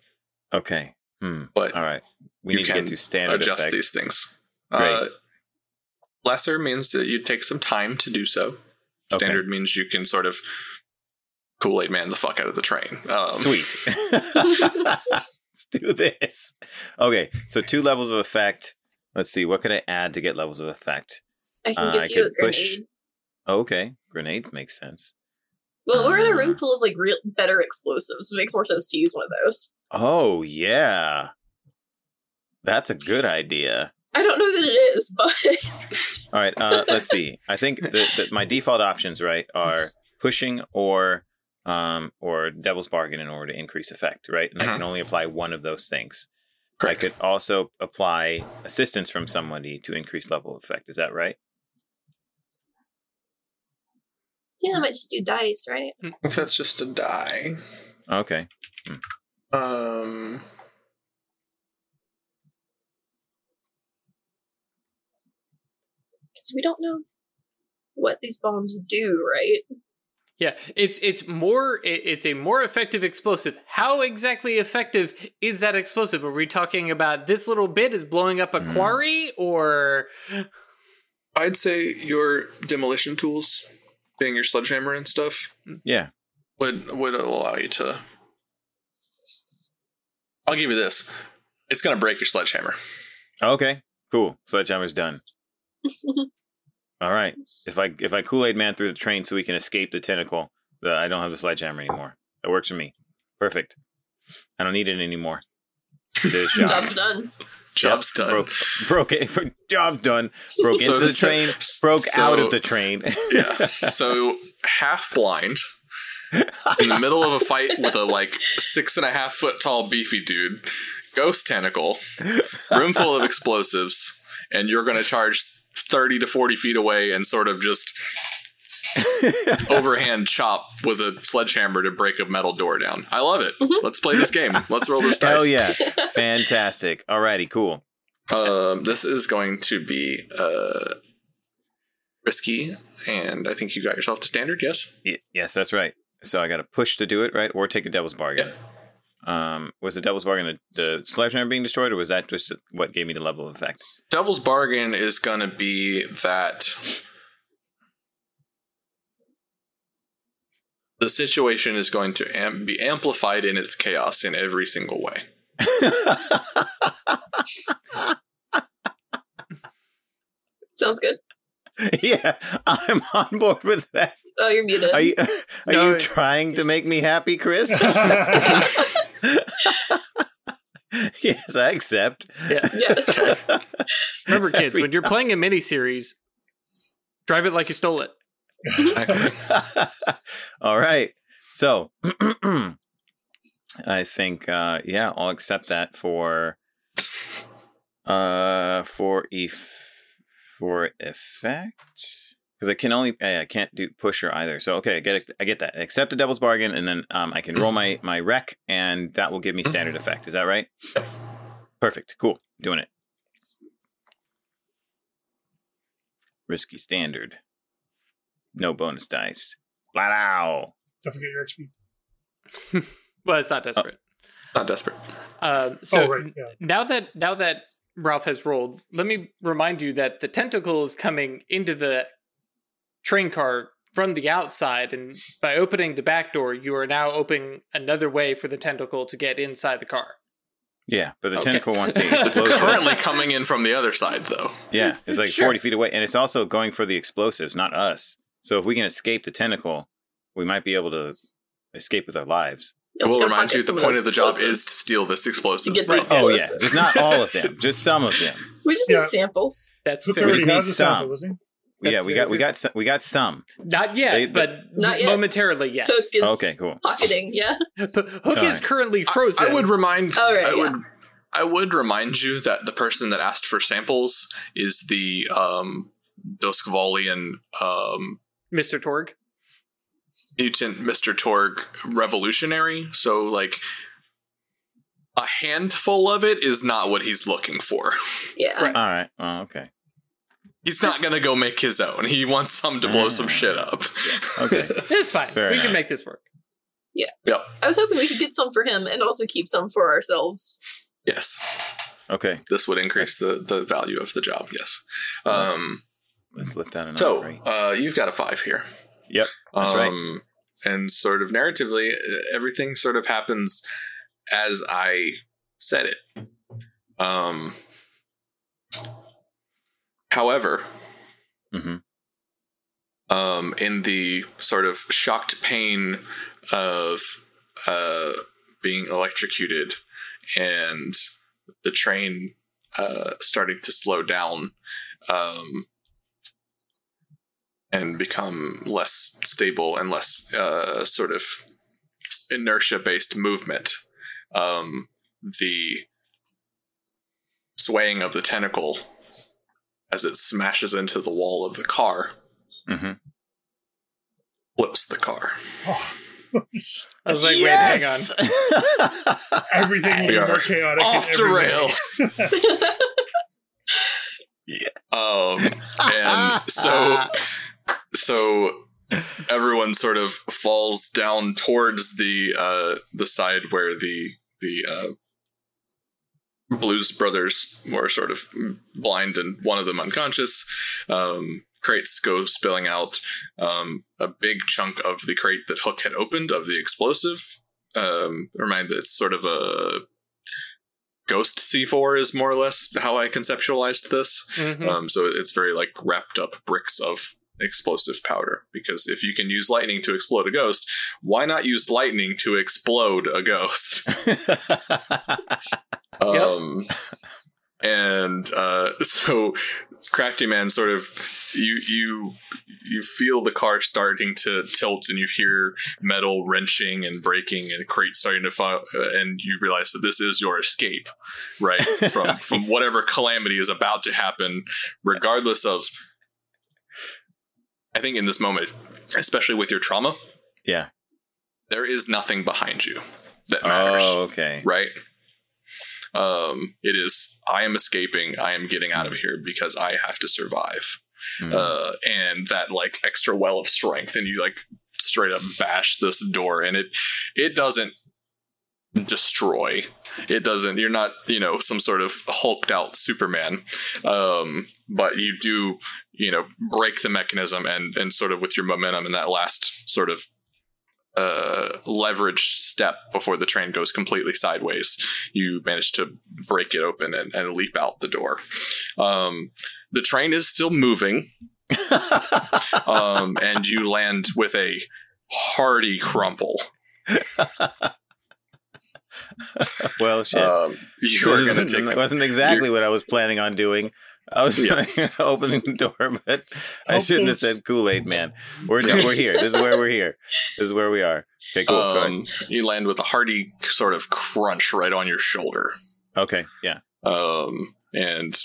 okay. Hmm. but All right. We You need to get to standard adjust effect. these things Great. uh lesser means that you take some time to do so Okay. standard means you can sort of kool-aid man the fuck out of the train um, Sweet. Let's do this. Okay, so two levels of effect. Let's see. What could I add to get levels of effect? I can Uh, give I you a could push- grenade. Okay, grenade makes sense. Well, we're in a Uh. room full of like real better explosives. It makes more sense to use one of those. Oh yeah, that's a good idea. I don't know that it is, but All right, uh, let's see. I think that that my default options right are pushing or um, or devil's bargain in order to increase effect, right? And I can only apply one of those things. I could also apply assistance from somebody to increase level of effect. Is that right? think that might just do dice, right? If that's just a die. Okay. Um, Because we don't know what these bombs do, right? Yeah, it's it's more it's a more effective explosive. How exactly effective is that explosive? Are we talking about this little bit is blowing up a Hmm. quarry or I'd say your demolition tools, being your sledgehammer and stuff, Yeah. would would allow you to. I'll give you this. It's gonna break your sledgehammer. Okay. Cool. Sledgehammer's done. All right. If I if I Kool Aid Man through the train so we can escape the tentacle, the, I don't have the sledgehammer anymore. It works for me. Perfect. I don't need it anymore. Job. Job's done. Job's done. Broke, broke it. Job's done. Broke So into the so- train. Broke so- out of the train. yeah. So half blind in the middle of a fight with a like six and a half foot tall beefy dude, ghost tentacle, room full of explosives, and you're gonna charge thirty to forty feet away and sort of just overhand chop with a sledgehammer to break a metal door down. I love it. Mhm. Let's play this game. Let's roll this dice. Oh yeah. Fantastic. Alrighty, cool. Um, this is going to be uh, risky, and I think you got yourself to standard. Yes. Y- yes, that's right. So I got to push to do it, right? Or take a devil's bargain. Um, was the devil's bargain the, the sledgehammer being destroyed, or was that just what gave me the level of effect? Devil's bargain is going to be that the situation is going to am- be amplified in its chaos in every single way. Sounds good. yeah, I'm on board with that. Oh, you're muted. Are you, are No. you trying to make me happy, Chris? yes, I accept. yeah. yes. Remember kids, Every when you're time. playing a miniseries, drive it like you stole it. All right. So I think uh yeah, I'll accept that for uh for ef- for effect because I can only I I can't do pusher either. So okay, I get it, I get that. Accept the devil's bargain and then um I can roll my my wreck, and that will give me standard effect. Is that right? Perfect. Cool. Doing it. Risky standard. No bonus dice. Flat out. Don't forget your XP. Well, it's not desperate. Not desperate. Um, so oh, right. Yeah. now that now that Ralph has rolled, let me remind you that the tentacle is coming into the train car from the outside, and by opening the back door, you are now opening another way for the tentacle to get inside the car. Yeah, but the Okay. tentacle wants the It's explosive. currently coming in from the other side, though. yeah, it's like Sure. 40 feet away. And it's also going for the explosives, not us. So if we can escape the tentacle, we might be able to escape with our lives. I will gotta remind you, the some point of the job is to steal this explosive. Get the right? explosive. Oh, yeah. Just not all of them, just some of them. We just Yeah. need samples. That's Hook fair. already just need some. sample, doesn't yeah, we got we got some, we got some. Not yet, They- but Not yet. momentarily, yes. Hook is Okay, cool. pocketing. Yeah. Hook All is right. currently frozen. I, would remind. Oh, right, I yeah. would. I would remind you that the person that asked for samples is the um, Doskvalian um, Mr. Torg. mutant Mr. Torg revolutionary. So, like, a handful of it is not what he's looking for. Yeah. Right. All right. Oh, okay. He's not gonna go make his own. He wants some to blow some shit up. Okay. It's fine. Fair we enough. can make this work. Yeah. Yep. I was hoping we could get some for him and also keep some for ourselves. Yes. Okay. This would increase the the value of the job. Yes. Um. Let's lift that another So, three. uh, you've got a five here. Yep, that's right. um, And sort of narratively, uh, everything sort of happens as I said it. Um. However, hmm um, in the sort of shocked pain of uh, being electrocuted and the train uh, starting to slow down um, and become less stable and less uh, sort of inertia based movement, um, the swaying of the tentacle as it smashes into the wall of the car hmm flips the car. Oh. I was like, wait, hang on. on. Everything will be more chaotic. off the every way. rails. Um, and so, so everyone sort of falls down towards the uh, the side where the the uh, Blues brothers were sort of blind and one of them unconscious. Um, crates go spilling out. Um, a big chunk of the crate that Hook had opened of the explosive. Um, remind that it's sort of a ghost C4 is more or less how I conceptualized this. Mhm. Um, so it's very like wrapped up bricks of explosive powder. Because if you can use lightning to explode a ghost, why not use lightning to explode a ghost? Um, and uh, so crafty man sort of you you you feel the car starting to tilt and you hear metal wrenching and breaking and crates starting to fall and you realize that this is your escape right from from whatever calamity is about to happen regardless of i think in this moment especially with your trauma yeah. there is nothing behind you that matters Oh, okay. right? Um, it is I am escaping, I am getting out of here because I have to survive. Hmm. Uh, and that like extra well of strength, and you like straight up bash this door, and it it doesn't destroy. It doesn't. You're not you know some sort of hulked out Superman, um, but you do you know break the mechanism and and sort of with your momentum and that last sort of uh, leveraged step before the train goes completely sideways. You manage to break it open and, and leap out the door. Um, the train is still moving, um, and you land with a hearty crumple. well, shit. Um, you are This going isn't- to take. wasn't exactly what I was planning on doing. I was Yeah. planning on opening the door, but I Hope shouldn't have said Kool Aid Man. We're Yeah. we're here. This is where we're here. This is where we are. Okay, cool. Um, you land with a hearty sort of crunch right on your shoulder. Okay, yeah. um, and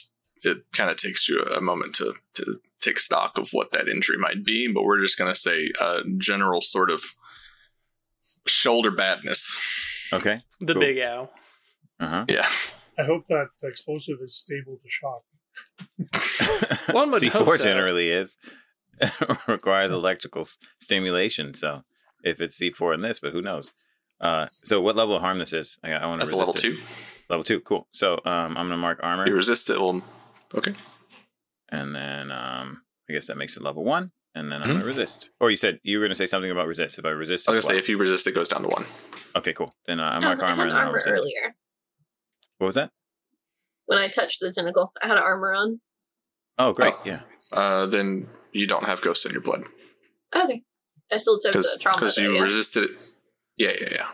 it kind of takes you a moment to to take stock of what that injury might be. But we're just going to say uh, general sort of shoulder badness. Okay. The Cool. big ow. Uh huh. Yeah, I hope that explosive is stable to shock. One would C hope four so. generally is requires electrical stimulation. So if it's C four in this, but who knows? Uh, so what level of harm this is? I, I want to that's a level two. Level two. Cool. So um, I'm gonna mark armor, You resist it. Well, okay. and then um, I guess that makes it level one, and then I'm Mhm. gonna resist. Or you said you were gonna say something about resist. If I resist, I was as gonna say if you resist, it goes down to one. okay, cool. Then uh, I Um, mark I armor, had and then I'll armor resist. earlier What was that? when I touched the tentacle. I had armor on. Oh, great. Oh. Yeah. Uh, then you don't have ghosts in your blood Okay, I still took because the trauma. though, you yeah? resisted it. Yeah, yeah, yeah.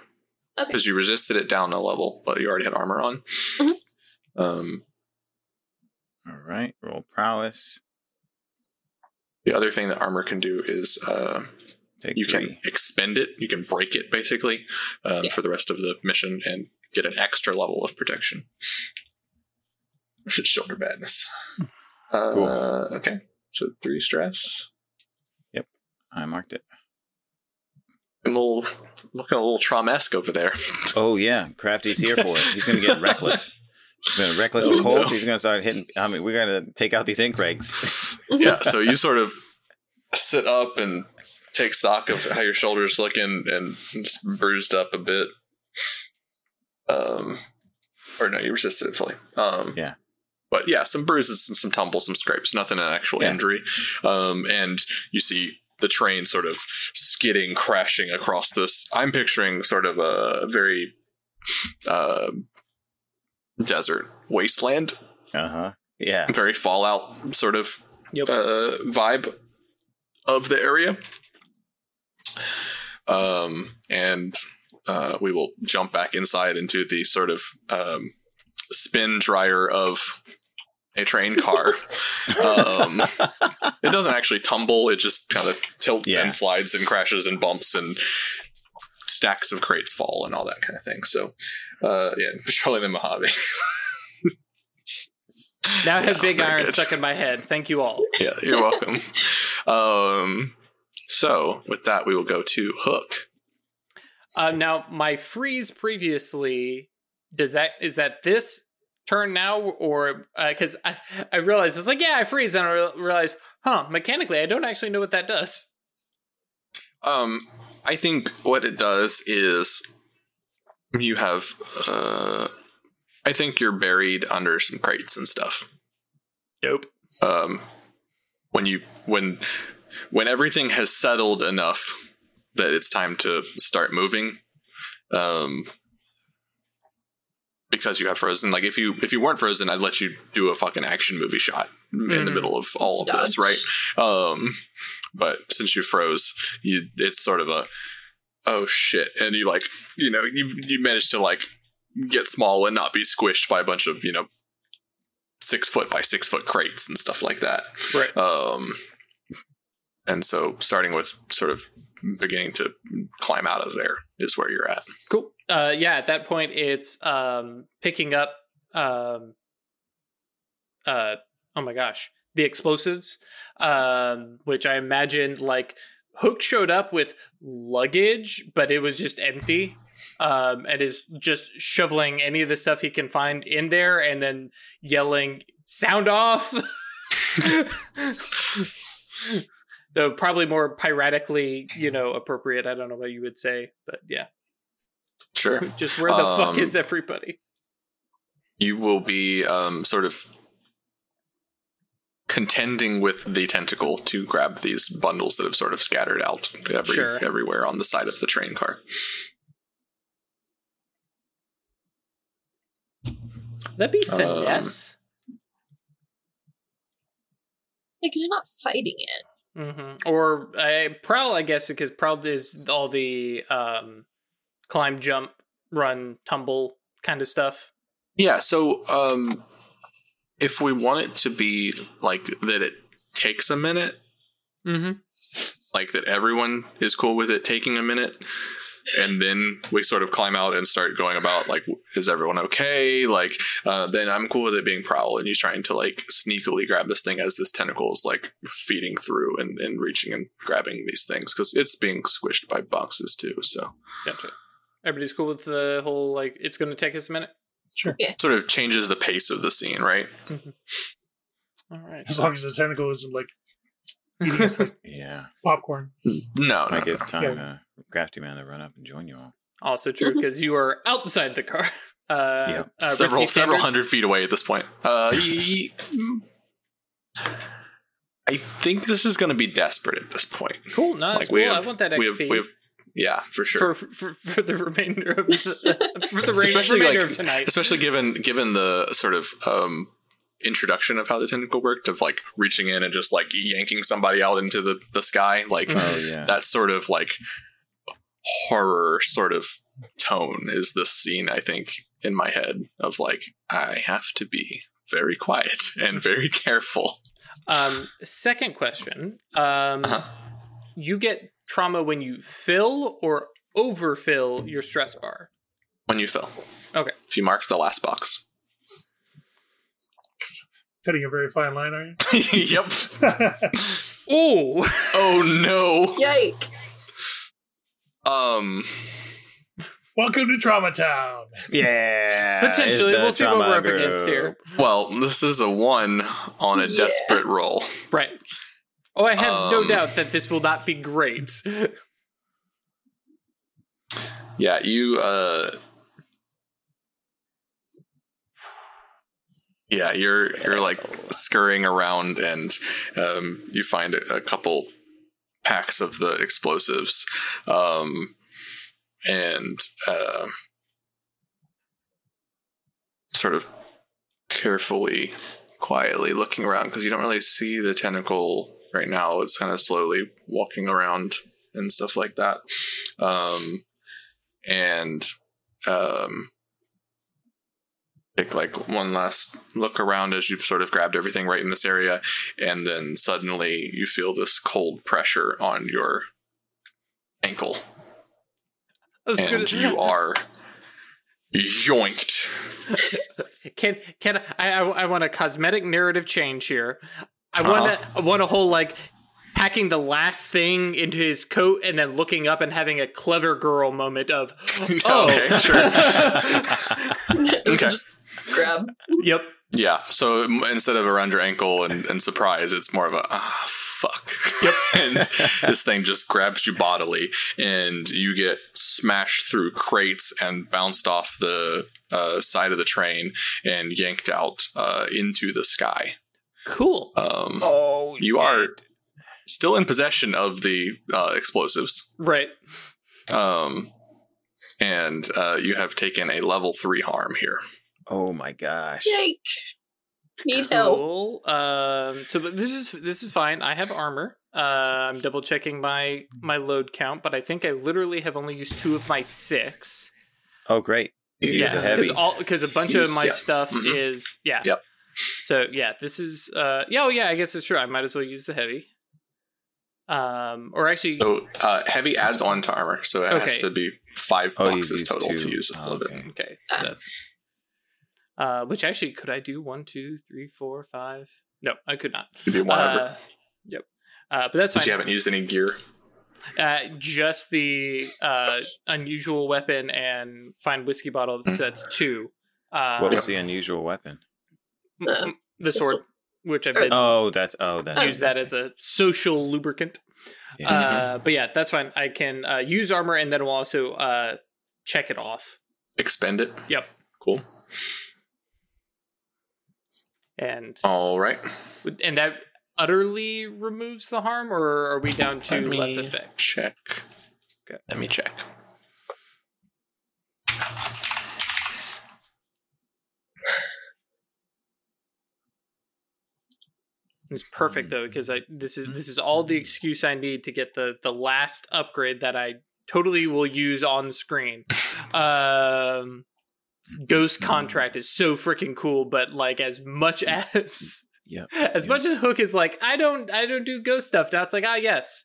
Okay. Because you resisted it down a level, but you already had armor on. Mhm. Um, All right. Roll prowess. The other thing that armor can do is uh, you three. can expend it you can break it basically um, Yeah. for the rest of the mission and get an extra level of protection shoulder badness uh, Cool. okay so three stress Yep, I marked it. a little looking a little traumesque over there Oh yeah, Crafty's here for it. He's gonna get reckless. He's gonna reckless Oh, and cold. no. He's gonna start hitting. I mean, we gotta take out these ink regs. yeah so you sort of sit up and take stock of how your shoulders looking and it's bruised up a bit um or no you resisted it fully um Yeah. but yeah some bruises and some tumbles some scrapes nothing an actual Yeah. injury um and you see the train sort of skidding crashing across this i'm picturing sort of a very uh desert wasteland Uh huh. Yeah. very fallout sort of Yep. uh, vibe of the area. Um, and uh, we will jump back inside into the sort of um, spin dryer of a train car. um, it doesn't actually tumble; it just kind of tilts Yeah. and slides and crashes and bumps and stacks of crates fall and all that kind of thing. So, uh, yeah, patrolling the Mojave. Now I have Yeah, big iron good. stuck in my head. Thank you all. yeah, you're welcome. um, So with that, we will go to Hook. Uh, now, my freeze previously does that is that this turn now or because I I realized it's like yeah I freeze and I re- realize huh mechanically I don't actually know what that does. Um, I think what it does is you have. Uh, I think you're buried under some crates and stuff. Nope. Um, when you when when everything has settled enough that it's time to start moving, um, because you have frozen. Like if you if you weren't frozen, I'd let you do a fucking action movie shot in the Mhm. middle of all of this, right? Um, but since you froze, you it's sort of a oh shit, and you like you know you you managed to like get small and not be squished by a bunch of you know six foot by six foot crates and stuff like that. Right. Um, and so starting with sort of beginning to climb out of there is where you're at. Cool. Uh, yeah, at that point, it's um, picking up. Um, uh, oh my gosh, the explosives, um, which I imagine like Hook showed up with luggage, but it was just empty, um, and is just shoveling any of the stuff he can find in there, and then yelling "Sound off!" Though probably more piratically, you know, appropriate. I don't know what you would say, but yeah. Sure. Just where the fuck Um, is everybody? You will be um, sort of contending with the tentacle to grab these bundles that have sort of scattered out every, Sure. everywhere on the side of the train car. That'd be um, finesse. Because you're not fighting it. hmm Or uh, prowl, I guess, because prowl is all the um, climb, jump, run, tumble kind of stuff. Yeah, so um, if we want it to be like that, it takes a minute, Mm-hmm. like that everyone is cool with it taking a minute and then we sort of climb out and start going about like is everyone okay like uh, then i'm cool with it being prowl and you trying to like sneakily grab this thing as this tentacle is like feeding through and, and reaching and grabbing these things because it's being squished by boxes too so Gotcha. Everybody's cool with the whole like it's going to take us a minute. Sure. sort of changes the pace of the scene right All right. As long as the tentacle isn't like eating us like Yeah. popcorn. no no, Might no. give time uh, Crafty Man to run up and join you all. Also true because you are outside the car. Uh, Yeah. uh, several several hundred feet away at this point. Uh, ye- I think this is going to be desperate at this point. Cool. No, Like, cool. we I want that XP We have, we have, yeah, for sure. for, for for the remainder of the for the re- Especially, remainder like, of tonight. Especially given given the sort of um, introduction of how the tentacle worked, of like reaching in and just like yanking somebody out into the the sky, like. Oh yeah. that sort of like horror sort of tone is the scene. I think in my head of like I have to be very quiet and very careful. Um, second question. Um, Uh-huh. You get trauma when you fill or overfill your stress bar. when you fill. Okay. If you mark the last box. Cutting a very fine line, are you? yep. Oh, Oh no. Yike! Um. Welcome to Trauma Town. yeah. potentially. We'll see what we're up trauma against here. Well, this is a one on a Yeah. desperate roll. Right. Oh, I have no Um, doubt that this will not be great. Yeah, you. uh Yeah, you're you're like scurrying around, and um, you find a, a couple packs of the explosives, um, and uh, sort of carefully, quietly looking around because you don't really see the tentacle right now. It's kind of slowly walking around and stuff like that, um, and um, take like one last look around as you've sort of grabbed everything right in this area, and then suddenly you feel this cold pressure on your ankle, and gonna- you are yoinked. can can I, I I want a cosmetic narrative change here. I want to I want a whole like packing the last thing into his coat and then looking up and having a clever girl moment of, oh, Okay, sure. It's Okay. just grab. yep, Yeah, so instead of around your ankle and, and surprise, it's more of a ah fuck. Yep. and this thing just grabs you bodily, and you get smashed through crates and bounced off the uh, side of the train and yanked out uh, into the sky. Cool. Um, oh, You are- still in possession of the uh, explosives, Right. um, and uh, you have taken a level three harm here. Oh my gosh. Yike. Need help. Um, so but this is this is fine. I have armor. Uh, I'm double checking my my load count, but I think I literally have only used two of my six. Oh great. You yeah, a heavy. all because a bunch of my yeah. stuff Mhm. is yeah. Yep. So yeah, this is uh yeah oh yeah I guess it's true. I might as well use the heavy. Um, or actually, So uh, heavy adds on to armor, so it Okay. has to be five Oh, boxes used total to use all Oh, of it. okay. okay, so that's uh, which actually could I do one, two, three, four, five? No, I could not. You do one. Uh, Yep. Uh, but that's Since fine. you haven't used any gear. Uh, just the uh, unusual weapon and find whiskey bottle. So that's two. Uh, What was the unusual weapon? M- m- the sword, which I've been Oh, that's oh, that's use that as a social lubricant. Yeah. Uh, but yeah, that's fine. I can uh, use armor and then we'll also uh, check it off. Expend it. Yep. Cool. And All right. and that utterly removes the harm, or are we down to less effect? check. Okay. Let me check. It's perfect though because I this is this is all the excuse I need to get the the last upgrade that I totally will use on screen. Um, Ghost contract is so freaking cool, but like as much as Yep. as much as Hook is like I don't I don't do ghost stuff. Now it's like ah yes,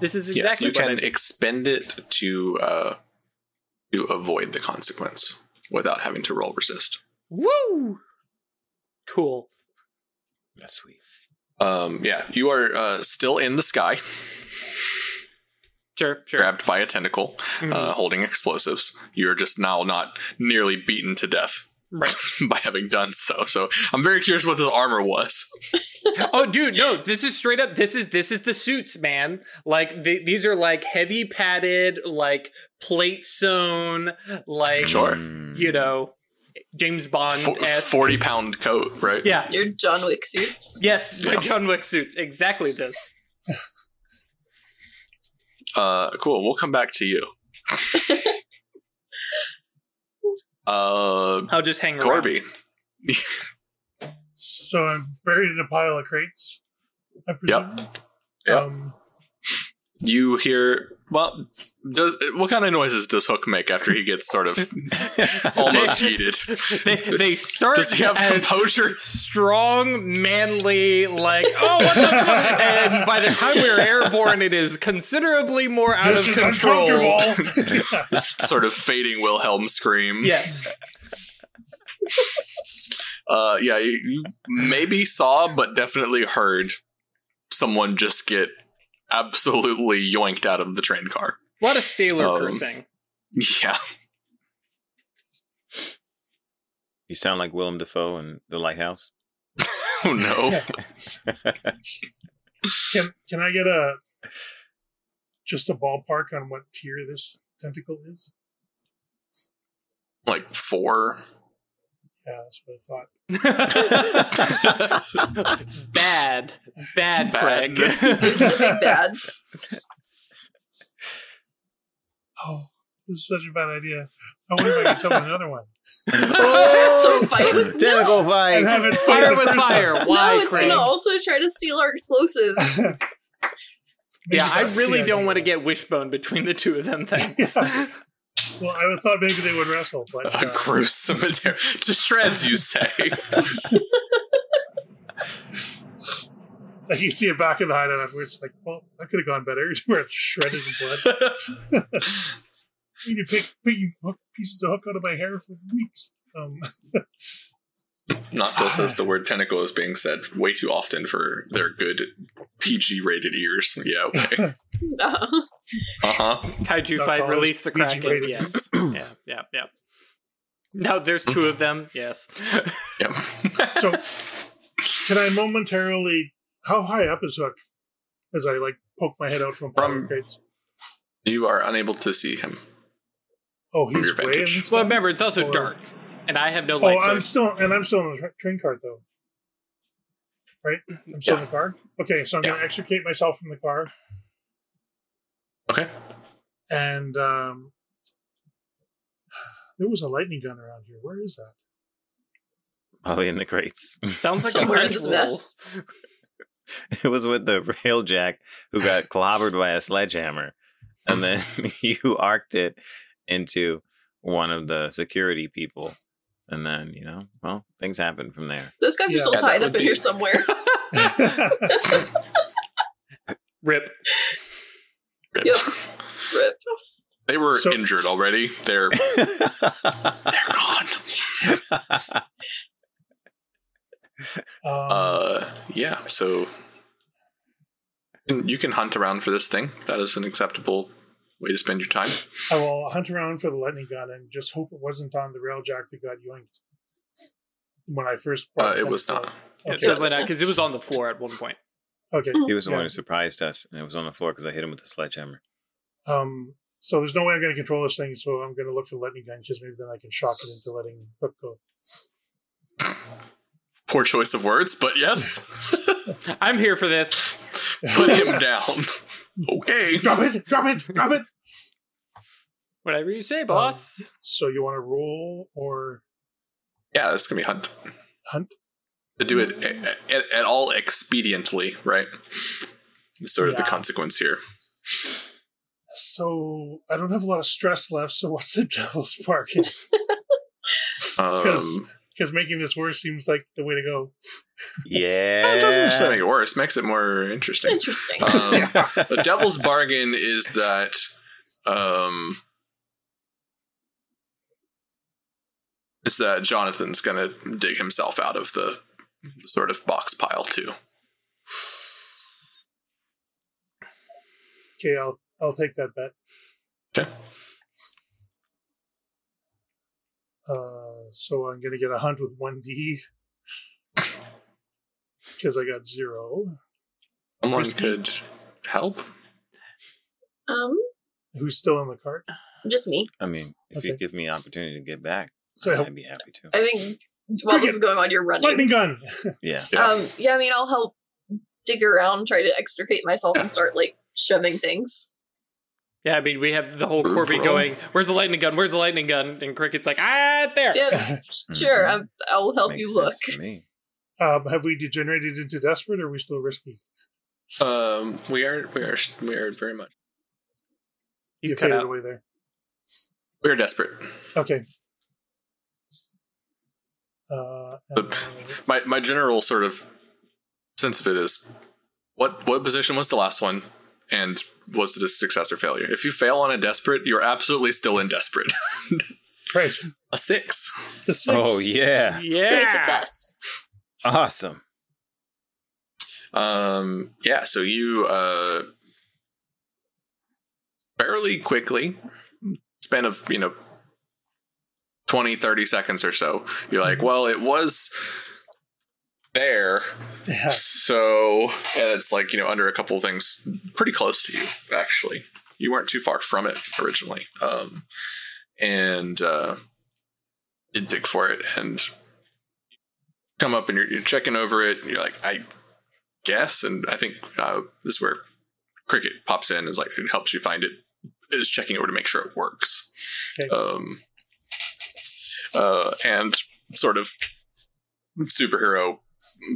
this is exactly yes, you what I can expend it to uh, to avoid the consequence without having to roll resist. Woo! Cool. That's sweet. Um, yeah, you are uh, still in the sky, Sure, sure. grabbed by a tentacle, Mhm. uh, holding explosives. You're just now not nearly beaten to death right. by having done so. So I'm very curious what this armor was. oh dude no this is straight up this is this is the suits man like th- these are like heavy padded like plate sewn like Sure. You know james bond Fo- Forty pound coat, right? yeah Your John Wick suits. yes my Yeah. john wick suits exactly this Uh, cool. We'll come back to you. uh, i'll just hang around Corby. So I'm buried in a pile of crates. I presume. Yep. Um, You hear well. Does what kind of noises does Hook make after he gets sort of almost yeeted? they, they start Does he have as composure? strong manly like oh what the fuck and by the time we're airborne it is considerably more out this of is control. This sort of fading Wilhelm scream. yes Uh, yeah. You, you maybe saw, but definitely heard someone just get absolutely yoinked out of the train car. What a lot of sailor Um, cursing. Yeah. You sound like Willem Dafoe in The Lighthouse. Oh no. can can I get a just a ballpark on what tier this tentacle is? like four. Yeah, that's what I thought. bad, bad, Craig. Badness. Really bad. Oh, this is such a bad idea. I wonder if I can summon another one. Oh, so fight oh, with no. Fight. And have it fight fire with fire. Why, no, it's Craig? gonna also try to steal our explosives. Yeah, I really don't idea. want to get wishbone between the two of them. Thanks. Yeah. Well, I would thought maybe they would wrestle, but A uh, gruesome material. To shreds, you say. like you see it back in the hideout afterwards. Like, well, that could have gone better. Where it's shredded in blood. you could pick, pick hook, pieces of hook out of my hair for weeks. Um, Not just as the word tentacle is being said way too often for their good PG rated ears. Yeah, okay. Uh, Uh huh. Kaiju That's fight, release the PG Kraken. rated. Yes. yeah, yeah, yeah. Now there's two of them. Yes. Yep. So, can I momentarily? How high up is Hook? As I like poke my head out from From- crates. you are unable to see him. Oh, he's your way in well, remember it's also Or- dark, and I have no Oh, light I'm source. still, and I'm still in the train cart though. Right, I'm still in the car. Okay, so I'm going to extricate myself from the car, Okay. and um, there was a lightning gun around here. Where is that? Probably in the crates. Sounds like somewhere a in this mess. it was with the railjack who got clobbered by a sledgehammer, and then you arced it into one of the security people, and then you know, well, things happen from there. Those guys are still Yeah, tied up in be- here somewhere. Rip. Yep. Rip. They were So- injured already. They're they're gone. um, Uh, yeah. So you can hunt around for this thing. That is an acceptable way to spend your time. I will hunt around for the lightning gun and just hope it wasn't on the railjack that got yoinked when I first. Uh, it was not. Yeah, Okay. so because it was on the floor at one point. Okay. he was the one who surprised us, and it was on the floor because I hit him with the sledgehammer. Um, so there's no way I'm going to control this thing, so I'm going to look for the lightning gun because maybe then I can shock it into letting Hook go. Poor choice of words, but yes. I'm here for this. Put him down. Okay. Drop it! Drop it! Drop it! Whatever you say, boss. So you want to roll or Yeah, this is gonna be hunt. hunt? To do it at, at, at all expediently, right? Is sort of the consequence here. So I don't have a lot of stress left. So what's the devil's bargain? Um, Because making this worse seems like the way to go. Yeah, it doesn't necessarily make it worse. Makes it more interesting. Interesting. Um, the devil's bargain is that um is that Jonathan's gonna dig himself out of the sort of box pile too. Okay, I'll I'll take that bet. Okay. Uh, so I'm gonna get a hunt with one D because I got zero. Someone Risky. could help. um, Who's still in the cart? just me. I mean, if you Okay. give me an opportunity to get back, So I help. I'd be happy to. I think while this is going on, you're running. Lightning gun. Yeah, Yeah. Um, yeah, I mean, I'll help dig around, try to extricate myself, Yeah. and start like shoving things. Yeah, I mean, we have the whole Corby roll. going, Where's the lightning gun? Where's the lightning gun? And Cricket's like, Ah, there. Yeah, sure. Mhm. I'm, I'll help Makes you look. me. Um, have we degenerated into desperate, or are we still risky? Um, we are, we are, we are very much. You You cut faded out. away there. We are desperate. Okay. Uh, and, But- My my general sort of sense of it is, what what position was the last one, and was it a success or failure? If you fail on a desperate, you're absolutely still in desperate. right. a six. The six. Oh yeah, Yeah. Great success. awesome. Um, yeah, so you uh, fairly quickly, span of, you know, 20, 30 seconds or so, you're like, well, it was there. Yeah. So, and it's like, you know, under a couple of things pretty close to you, actually. You weren't too far from it originally. Um, and uh, you dig for it and come up and you're, you're checking over it. And you're like, I guess. And I think uh, this is where Cricket pops in, is like, it helps you find it, is checking over to make sure it works. Okay. Um, uh, and sort of superhero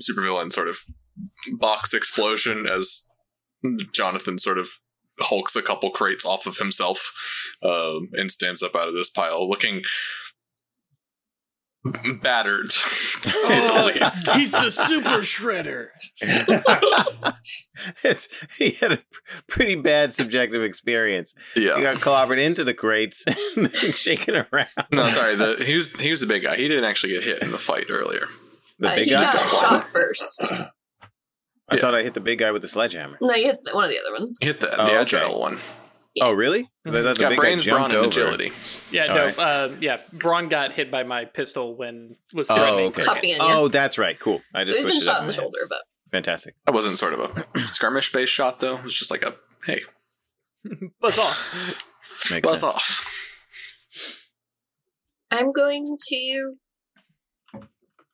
supervillain sort of box explosion as Jonathan sort of hulks a couple crates off of himself um, and stands up out of this pile looking battered to say the Oh, least. he's the super shredder. it's he had a pretty bad subjective experience. Yeah. He Yeah. got clobbered into the crates and then shaken around. No, sorry. The he was he was the big guy. He didn't actually get hit in the fight earlier. The Uh, big he guy. got shot first. I Yeah. thought I hit the big guy with the sledgehammer. No, you hit the- one of the other ones. You hit the, the Oh, okay. agile one. Oh, really? 'Cause I thought It's the got big brains, guy brawn, jumped and over. agility. Yeah, All no, right. uh, yeah. Braun got hit by my pistol when was Oh, okay. to hit. Hopping in, yeah. Oh, that's right. Cool. I so just he's been shot up in the head. shoulder, but Fantastic. That wasn't sort of a skirmish based shot though. It was just like a hey, Buzz off. Makes buzz sense. off. I'm going to.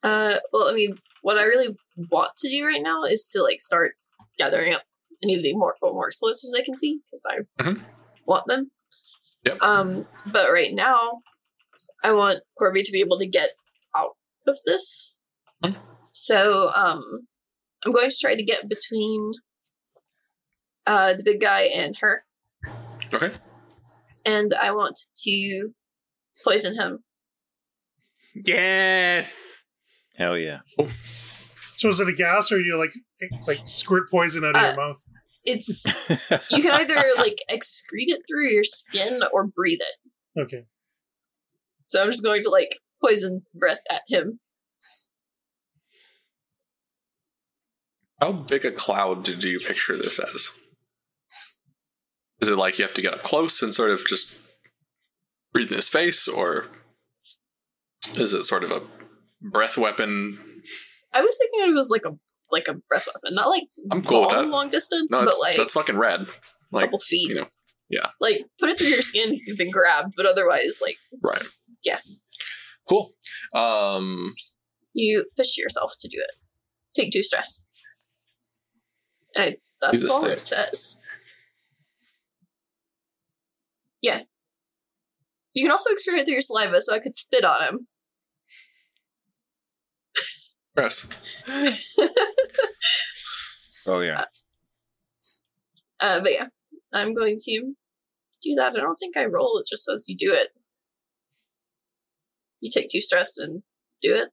Uh, well, I mean, what I really want to do right now is to like start gathering up any of the more more explosives I can see because I Mhm. want them. Yep. Um, but right now, I want Corby to be able to get out of this. Mhm. So, um, I'm going to try to get between uh the big guy and her, Okay. and I want to poison him. Yes. Hell yeah. So is it a gas or you like like squirt poison out of Uh, your mouth? It's you can either like excrete it through your skin or breathe it. Okay. So I'm just going to like poison breath at him. How big a cloud do you picture this as? Is it like you have to get up close and sort of just breathe in his face, or is it sort of a breath weapon? I was thinking it was like a like a breath weapon, not like I'm cool with long, that. long distance, No, but like that's fucking rad. a Like, couple feet. you know, yeah. Like put it through your skin if you've been grabbed, but otherwise, like right. Yeah. Cool. Um, you push yourself to do it. Take two stress. I, that's all thing. it says. Yeah. You can also excrete it through your saliva, so I could spit on him. Gross. oh yeah. Uh, but yeah, I'm going to do that. I don't think I roll. It just says you do it. You take two stress and do it.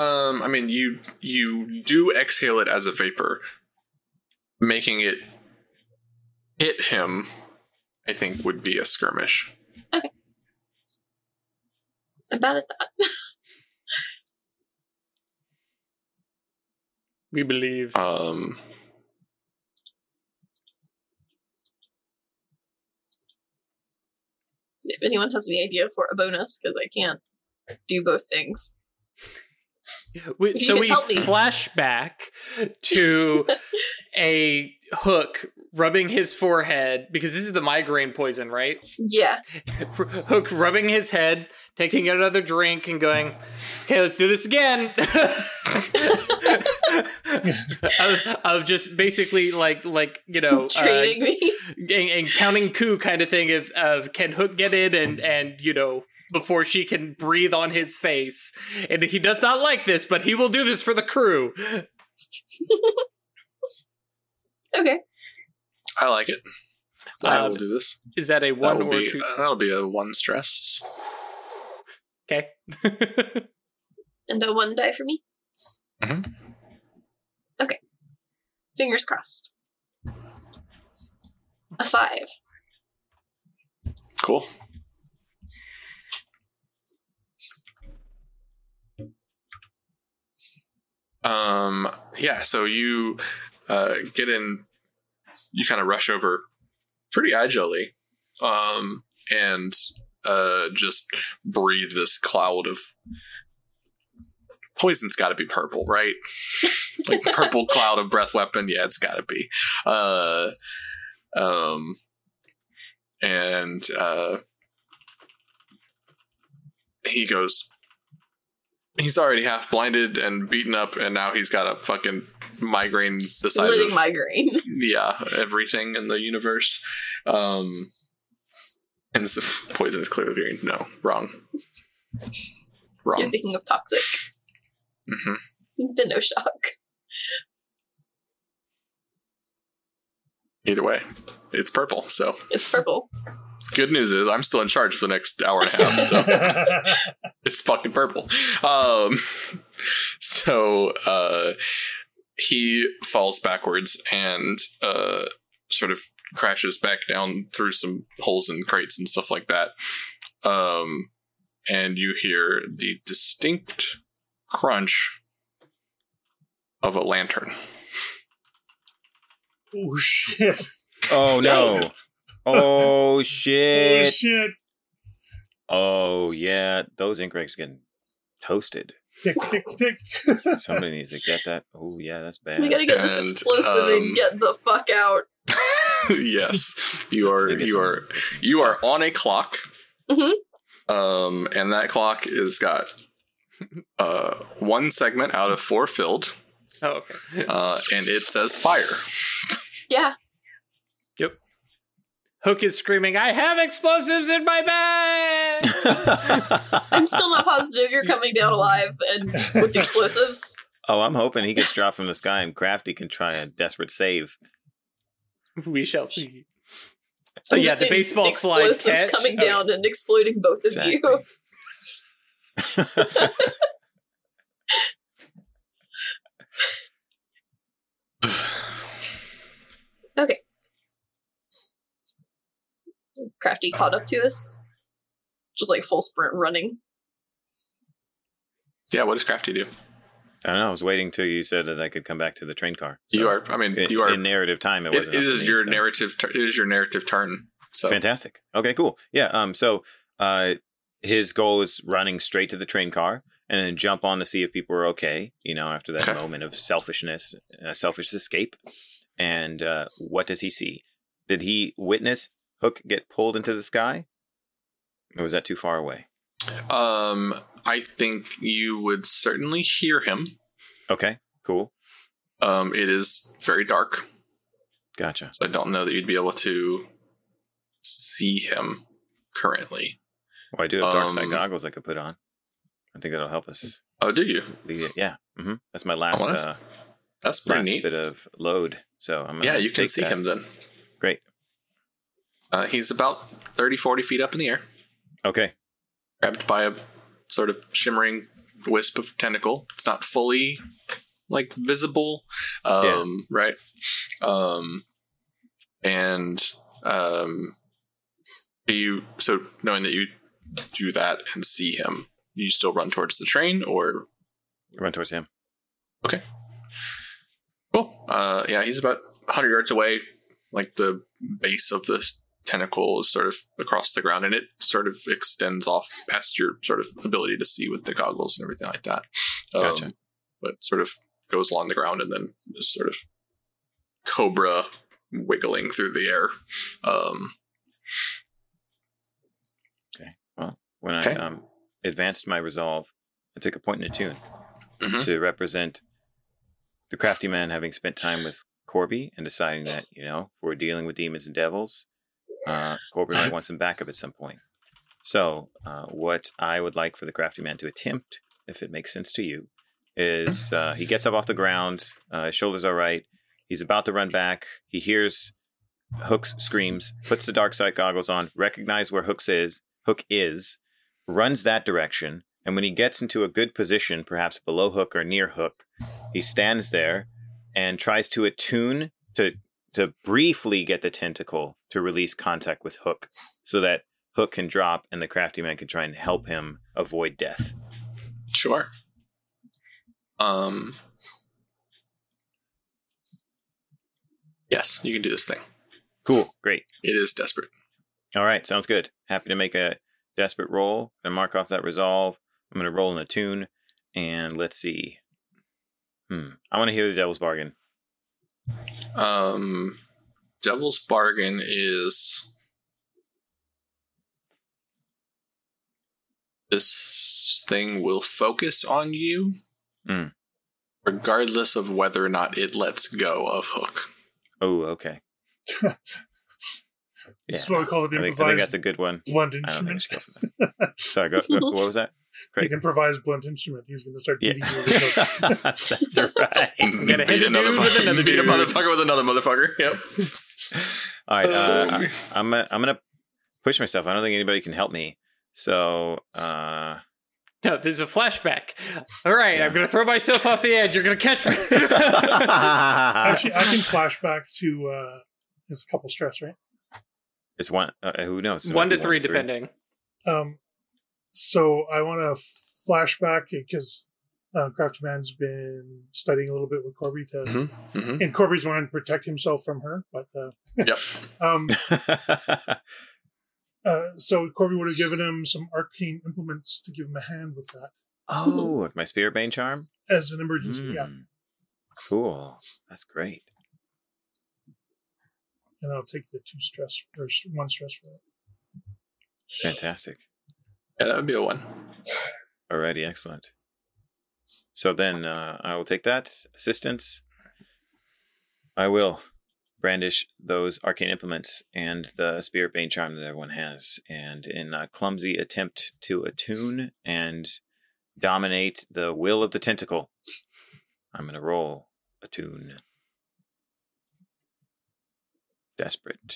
Um, I mean, you you do exhale it as a vapor, making it hit him. I think would be a skirmish. I'm bad at that. We believe. Um, if anyone has any idea for a bonus, because I can't do both things. We, so we help me. flash back to a hook rubbing his forehead because this is the migraine poison, right? Yeah. Hook rubbing his head, taking another drink, and going, "Okay, let's do this again." of, of just basically like like you know uh, me. and, and counting coup kind of thing of of can Hook get in and and you know before she can breathe on his face and he does not like this but he will do this for the crew Okay. I like it. I will Um, do this. is that a That one will or be two uh, that'll be a one stress. okay And a one die for me? Mhm. Okay. Fingers crossed. A five. Cool. Um. Yeah. So you uh, get in. You kind of rush over pretty agilely, um, and uh, just breathe this cloud of poison's got to be purple, right? like purple cloud of breath weapon. Yeah, it's got to be. Uh, um, and uh, he goes. He's already half blinded and beaten up, and now he's got a fucking migraine the size Splitting of migraine. yeah everything in the universe. Um, and this poison is clearly green. No, wrong, wrong. You're thinking of toxic. hmm The no shock. Either way, it's purple. So It's purple. good news is I'm still in charge for the next hour and a half. So. it's fucking purple. Um, so uh, he falls backwards and uh, sort of crashes back down through some holes in crates and stuff like that. Um, and you hear the distinct crunch of a lantern. Oh shit! Oh no! Dang. Oh Oh shit! shit! Oh yeah, those ink rags getting toasted. Tick tick tick. Somebody needs to get that. Oh yeah, that's bad. We gotta get this And, explosive um, and get the fuck out. yes, you are. You some- are. You are on a clock. Mhm. Um, and that clock is got uh one segment out of four filled, Oh, okay. uh, and it says fire. Yeah. Yep. Hook is screaming, I have explosives in my bag! I'm still not positive you're coming down alive and with explosives. oh, I'm hoping he gets dropped from the sky and Crafty can try a desperate save. we shall see. So I'm yeah, the seeing baseball slide explosives catch. coming Oh, down and exploding both of Exactly. you. Okay. Crafty caught up to us. Just like full sprint running. Yeah, what does Crafty do? I don't know. I was waiting till you said that I could come back to the train car. So you are. I mean, you are. in narrative time. It, It, wasn't it up me, your so- narrative. It is your narrative turn. So Fantastic. Okay, cool. Yeah. Um. So, uh, his goal is running straight to the train car and then jump on to see if people are okay. You know, after that Okay. moment of selfishness, uh, selfish escape. And uh, what does he see? Did he witness Hook get pulled into the sky, or was that too far away? Um, I think you would certainly hear him. Okay. Cool. Um, it is very dark, Gotcha. so I don't know that you'd be able to see him currently. Well, I do have dark side Um, goggles I could put on. I think that'll help us. Oh, do you? Yeah. hmm That's my last, Oh, that's uh, That's pretty last neat. bit of load. So I'm Yeah, you can see that. him then. Great. Uh, he's about 30, 40 feet up in the air, Okay. grabbed by a sort of shimmering wisp of tentacle. It's not fully like visible, um, right? Um, and um, you so knowing that you do that and see him, you still run towards the train, or Run towards him. Cool. Uh, yeah, he's about 100 yards away. Like the base of this tentacle is sort of across the ground, and it sort of extends off past your sort of ability to see with the goggles and everything like that. Um, Gotcha. But sort of goes along the ground and then is sort of cobra wiggling through the air. Um, okay. Well, When Okay. I um, advanced my resolve, I took a point in a tune Mhm. to represent the crafty man having spent time with Corby and deciding that, you know, we're dealing with demons and devils, uh, Corby might want some backup at some point. So, uh, what I would like for the crafty man to attempt, if it makes sense to you, is uh, he gets up off the ground, uh, his shoulders are right, he's about to run back, he hears Hooks screams, puts the dark side goggles on, recognize where Hooks is, Hook is, runs that direction, and when he gets into a good position, perhaps below Hook or near Hook, he stands there and tries to attune to to briefly get the tentacle to release contact with Hook, so that Hook can drop and the crafty man can try and help him avoid death. sure. Um, yes, you can do this thing. Cool, great. It is desperate. All right, sounds good. Happy to make a desperate roll and mark off that resolve. I'm going to roll in a tune, and let's see. Hmm. I want to hear the devil's bargain. Um, Devil's Bargain is this thing will focus on you, Mm. regardless of whether or not it lets go of Hook. Oh, okay. This is what we call an I think, I think improvised that's a good one. blunt I don't I instrument. should go for that. Sorry, go, go, what was that? He Great. can improvise blunt instrument. He's going to start Yeah, beating you with a that's right. Gotta hit beat a another with another beat a motherfucker with another motherfucker. Yep. All right, uh, Um, I, I'm gonna, I'm gonna push myself. I don't think anybody can help me. So, uh, No, this is a flashback. All right, Yeah. I'm gonna throw myself off the edge. You're gonna catch me. Actually, I can flashback to uh, it's a couple stress, right? it's one. Uh, who knows? It one to be three, depending. Um, so I want to flashback because uh, Crafty Man's been studying a little bit with Corby to, Mm-hmm. Mm-hmm. and Corby's wanting to protect himself from her. But uh, Yep. um, uh, so Corby would have given him some arcane implements to give him a hand with that oh, with my Spirit Bane charm? as an emergency. Yeah, Mm. Cool. That's great. and I'll take the two stress or one stress for that. Fantastic. Yeah, that would be a one. Alrighty, excellent. So then uh, I will take that assistance. I will brandish those arcane implements and the spirit bane charm that everyone has, and in a clumsy attempt to attune and dominate the will of the tentacle, I'm gonna roll attune. Desperate.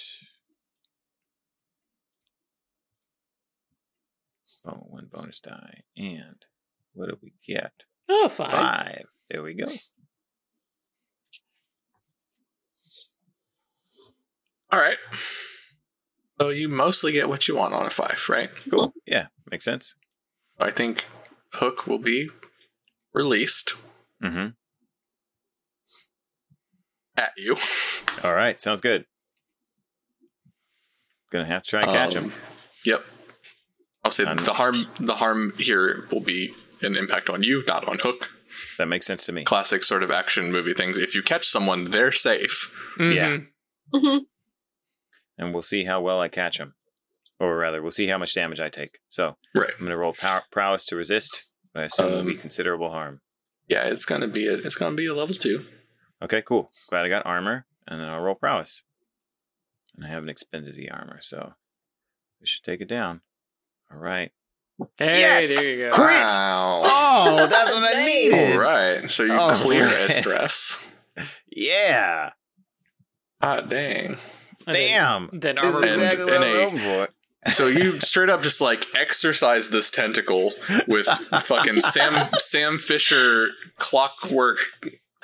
Oh, one bonus die. And what do we get? Oh, fine. Five. There we go. All right. So you mostly get what you want on a five, right? Cool. Yeah, makes sense. I think Hook will be released Mm-hmm. at you. All right, sounds good. Gonna have to try and catch him. Um, Yep. I'll say Um, the harm the harm here will be an impact on you, not on Hook. That makes sense to me. Classic sort of action movie things. If you catch someone, they're safe. Yeah. Mhm. Mhm. And we'll see how well I catch him, or rather, we'll see how much damage I take. So Right. I'm gonna roll power, prowess to resist. But I assume it'll be Um, considerable harm. Yeah, it's gonna be a it's gonna be a level two. Okay, cool. Glad I got armor, and then I'll roll prowess. And I haven't expended the armor, so we should take it down. All right. Hey, Yes! there you go. Crit! Wow. Oh, that's what I Nice. needed. All right. So you Oh, clear boy. a stress. Yeah. Ah, dang. And then- Damn. Then This is armor. And- exactly what and I'm a- for. So you straight up just like exercise this tentacle with fucking Sam Sam Fisher clockwork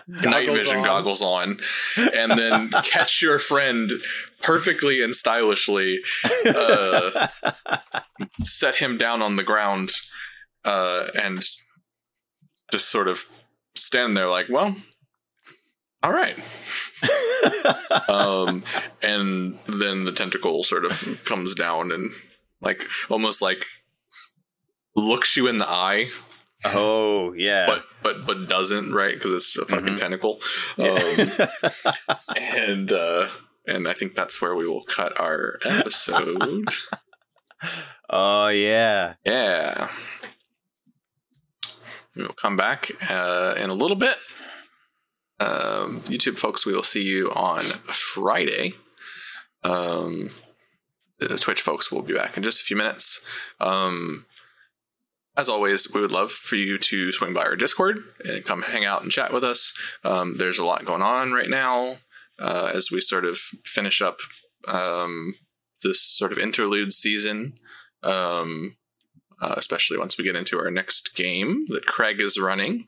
night vision on. goggles on, and then catch your friend perfectly and stylishly, uh, set him down on the ground, uh, and just sort of stand there like, well, all right. um, and then the tentacle sort of comes down and like almost like looks you in the eye, oh, yeah. but but but doesn't right because it's a fucking Mhm. tentacle. Yeah. Um, and uh, and I think that's where we will cut our episode. oh, yeah. yeah. We'll come back uh, in a little bit. Um, YouTube folks, we will see you on Friday. Um, the Twitch folks will be back in just a few minutes. Um, as always, we would love for you to swing by our Discord and come hang out and chat with us. Um, there's a lot going on right now uh, as we sort of finish up um, this sort of interlude season. Um, uh, especially once we get into our next game that Craig is running.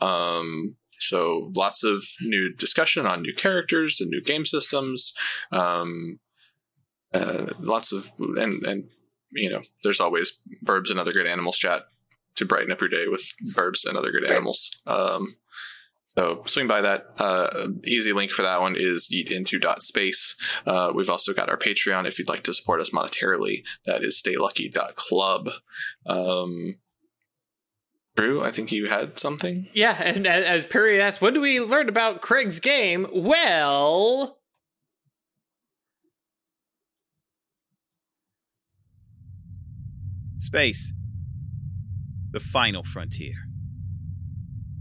Um, so lots of new discussion on new characters and new game systems. Um, uh, lots of and and you know, there's always Burbs and other good animals chat to brighten up your day with Burbs and other good animals. Um, so swing by that. Uh, easy link for that one is eatinto.space. Uh, we've also got our Patreon if you'd like to support us monetarily. That is staylucky.club. Um, Drew, I think you had something. Yeah, and as Perry asked, what do we learn about Craig's game? Well, Space. The final frontier.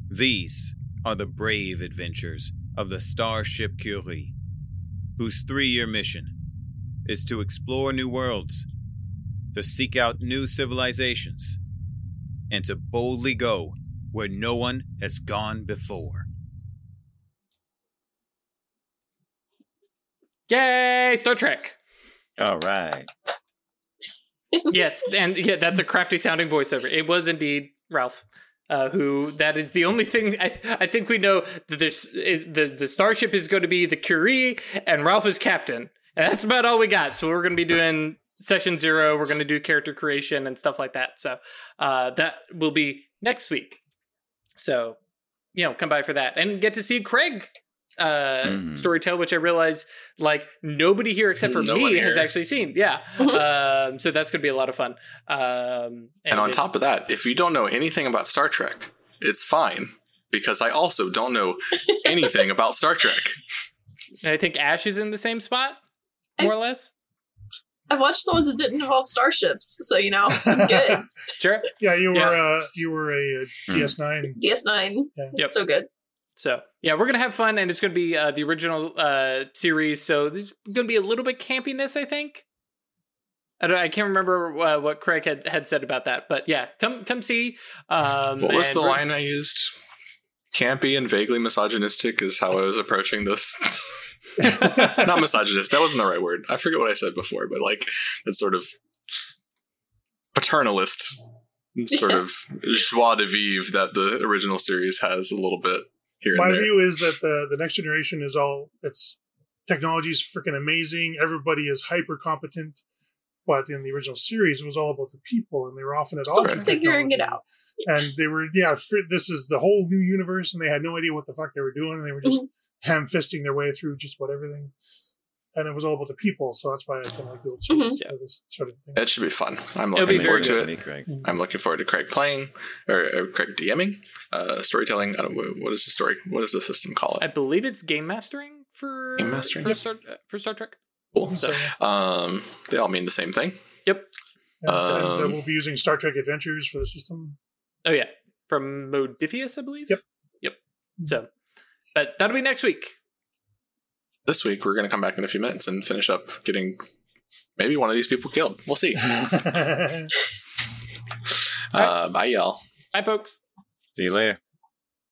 These are the brave adventures of the Starship Curie, whose three year mission is to explore new worlds, to seek out new civilizations, and to boldly go where no one has gone before. yay, Star Trek. All right. yes, and yeah, that's a crafty sounding voiceover. It was indeed Ralph. Uh, who that is the only thing I, I think we know that there's is the the starship is going to be the Curie and Ralph is captain and that's about all we got. So we're going to be doing session zero. We're going to do character creation and stuff like that. So uh, that will be next week. So, you know, come by for that and get to see Craig uh Mhm. story tell which i realize like nobody here except for No me one has actually seen yeah um so that's gonna be a lot of fun um And on if- top of that, if you don't know anything about Star Trek, it's fine because I also don't know anything about Star Trek. i think ash is in the same spot more or less I've watched the ones that didn't involve starships, so you know, good. sure Yeah, you were Yeah. uh you were a, uh Hmm. DS9. DS9, Yeah. it's Yep. so good. So yeah, we're gonna have fun, and it's gonna be uh, the original uh, series. So there's gonna be a little bit campiness, I think. I don't. I can't remember uh, what Craig had, had said about that, but yeah, come come see. Um, What was the line I used? Campy and vaguely misogynistic is how I was approaching this. Not misogynist. That wasn't the right word. I forget what I said before, but like that sort of paternalist sort of joie de vivre that the original series has a little bit here My and there. view is that the the next generation is all it's technology is freaking amazing. Everybody is hyper competent. But in the original series, it was all about the people, and they were often at Still odds figuring it out. And they were, yeah, fr- this is the whole new universe, and they had no idea what the fuck they were doing, and they were just Mm-hmm. ham fisting their way through just about everything. And it was all about the people, so that's why I kind of like the old series Mhm. for this sort of thing. It should be fun. I'm It'll looking forward to good. it. Craig. I'm looking forward to Craig playing or, or Craig DMing, uh, storytelling. I don't, what is the story? What does the system call it? I believe it's game mastering for Game mastering? for Yep. Star uh, for Star Trek. Cool. So, Um, they all mean the same thing. Yep. and, and, uh, Um, we'll be using Star Trek Adventures for the system. Oh yeah, from Modiphius, I believe. Yep. Yep. So, but that'll be next week. This week we're going to come back in a few minutes and finish up getting maybe one of these people killed. We'll see. Alright. Uh, bye, y'all. Bye, folks. See you later.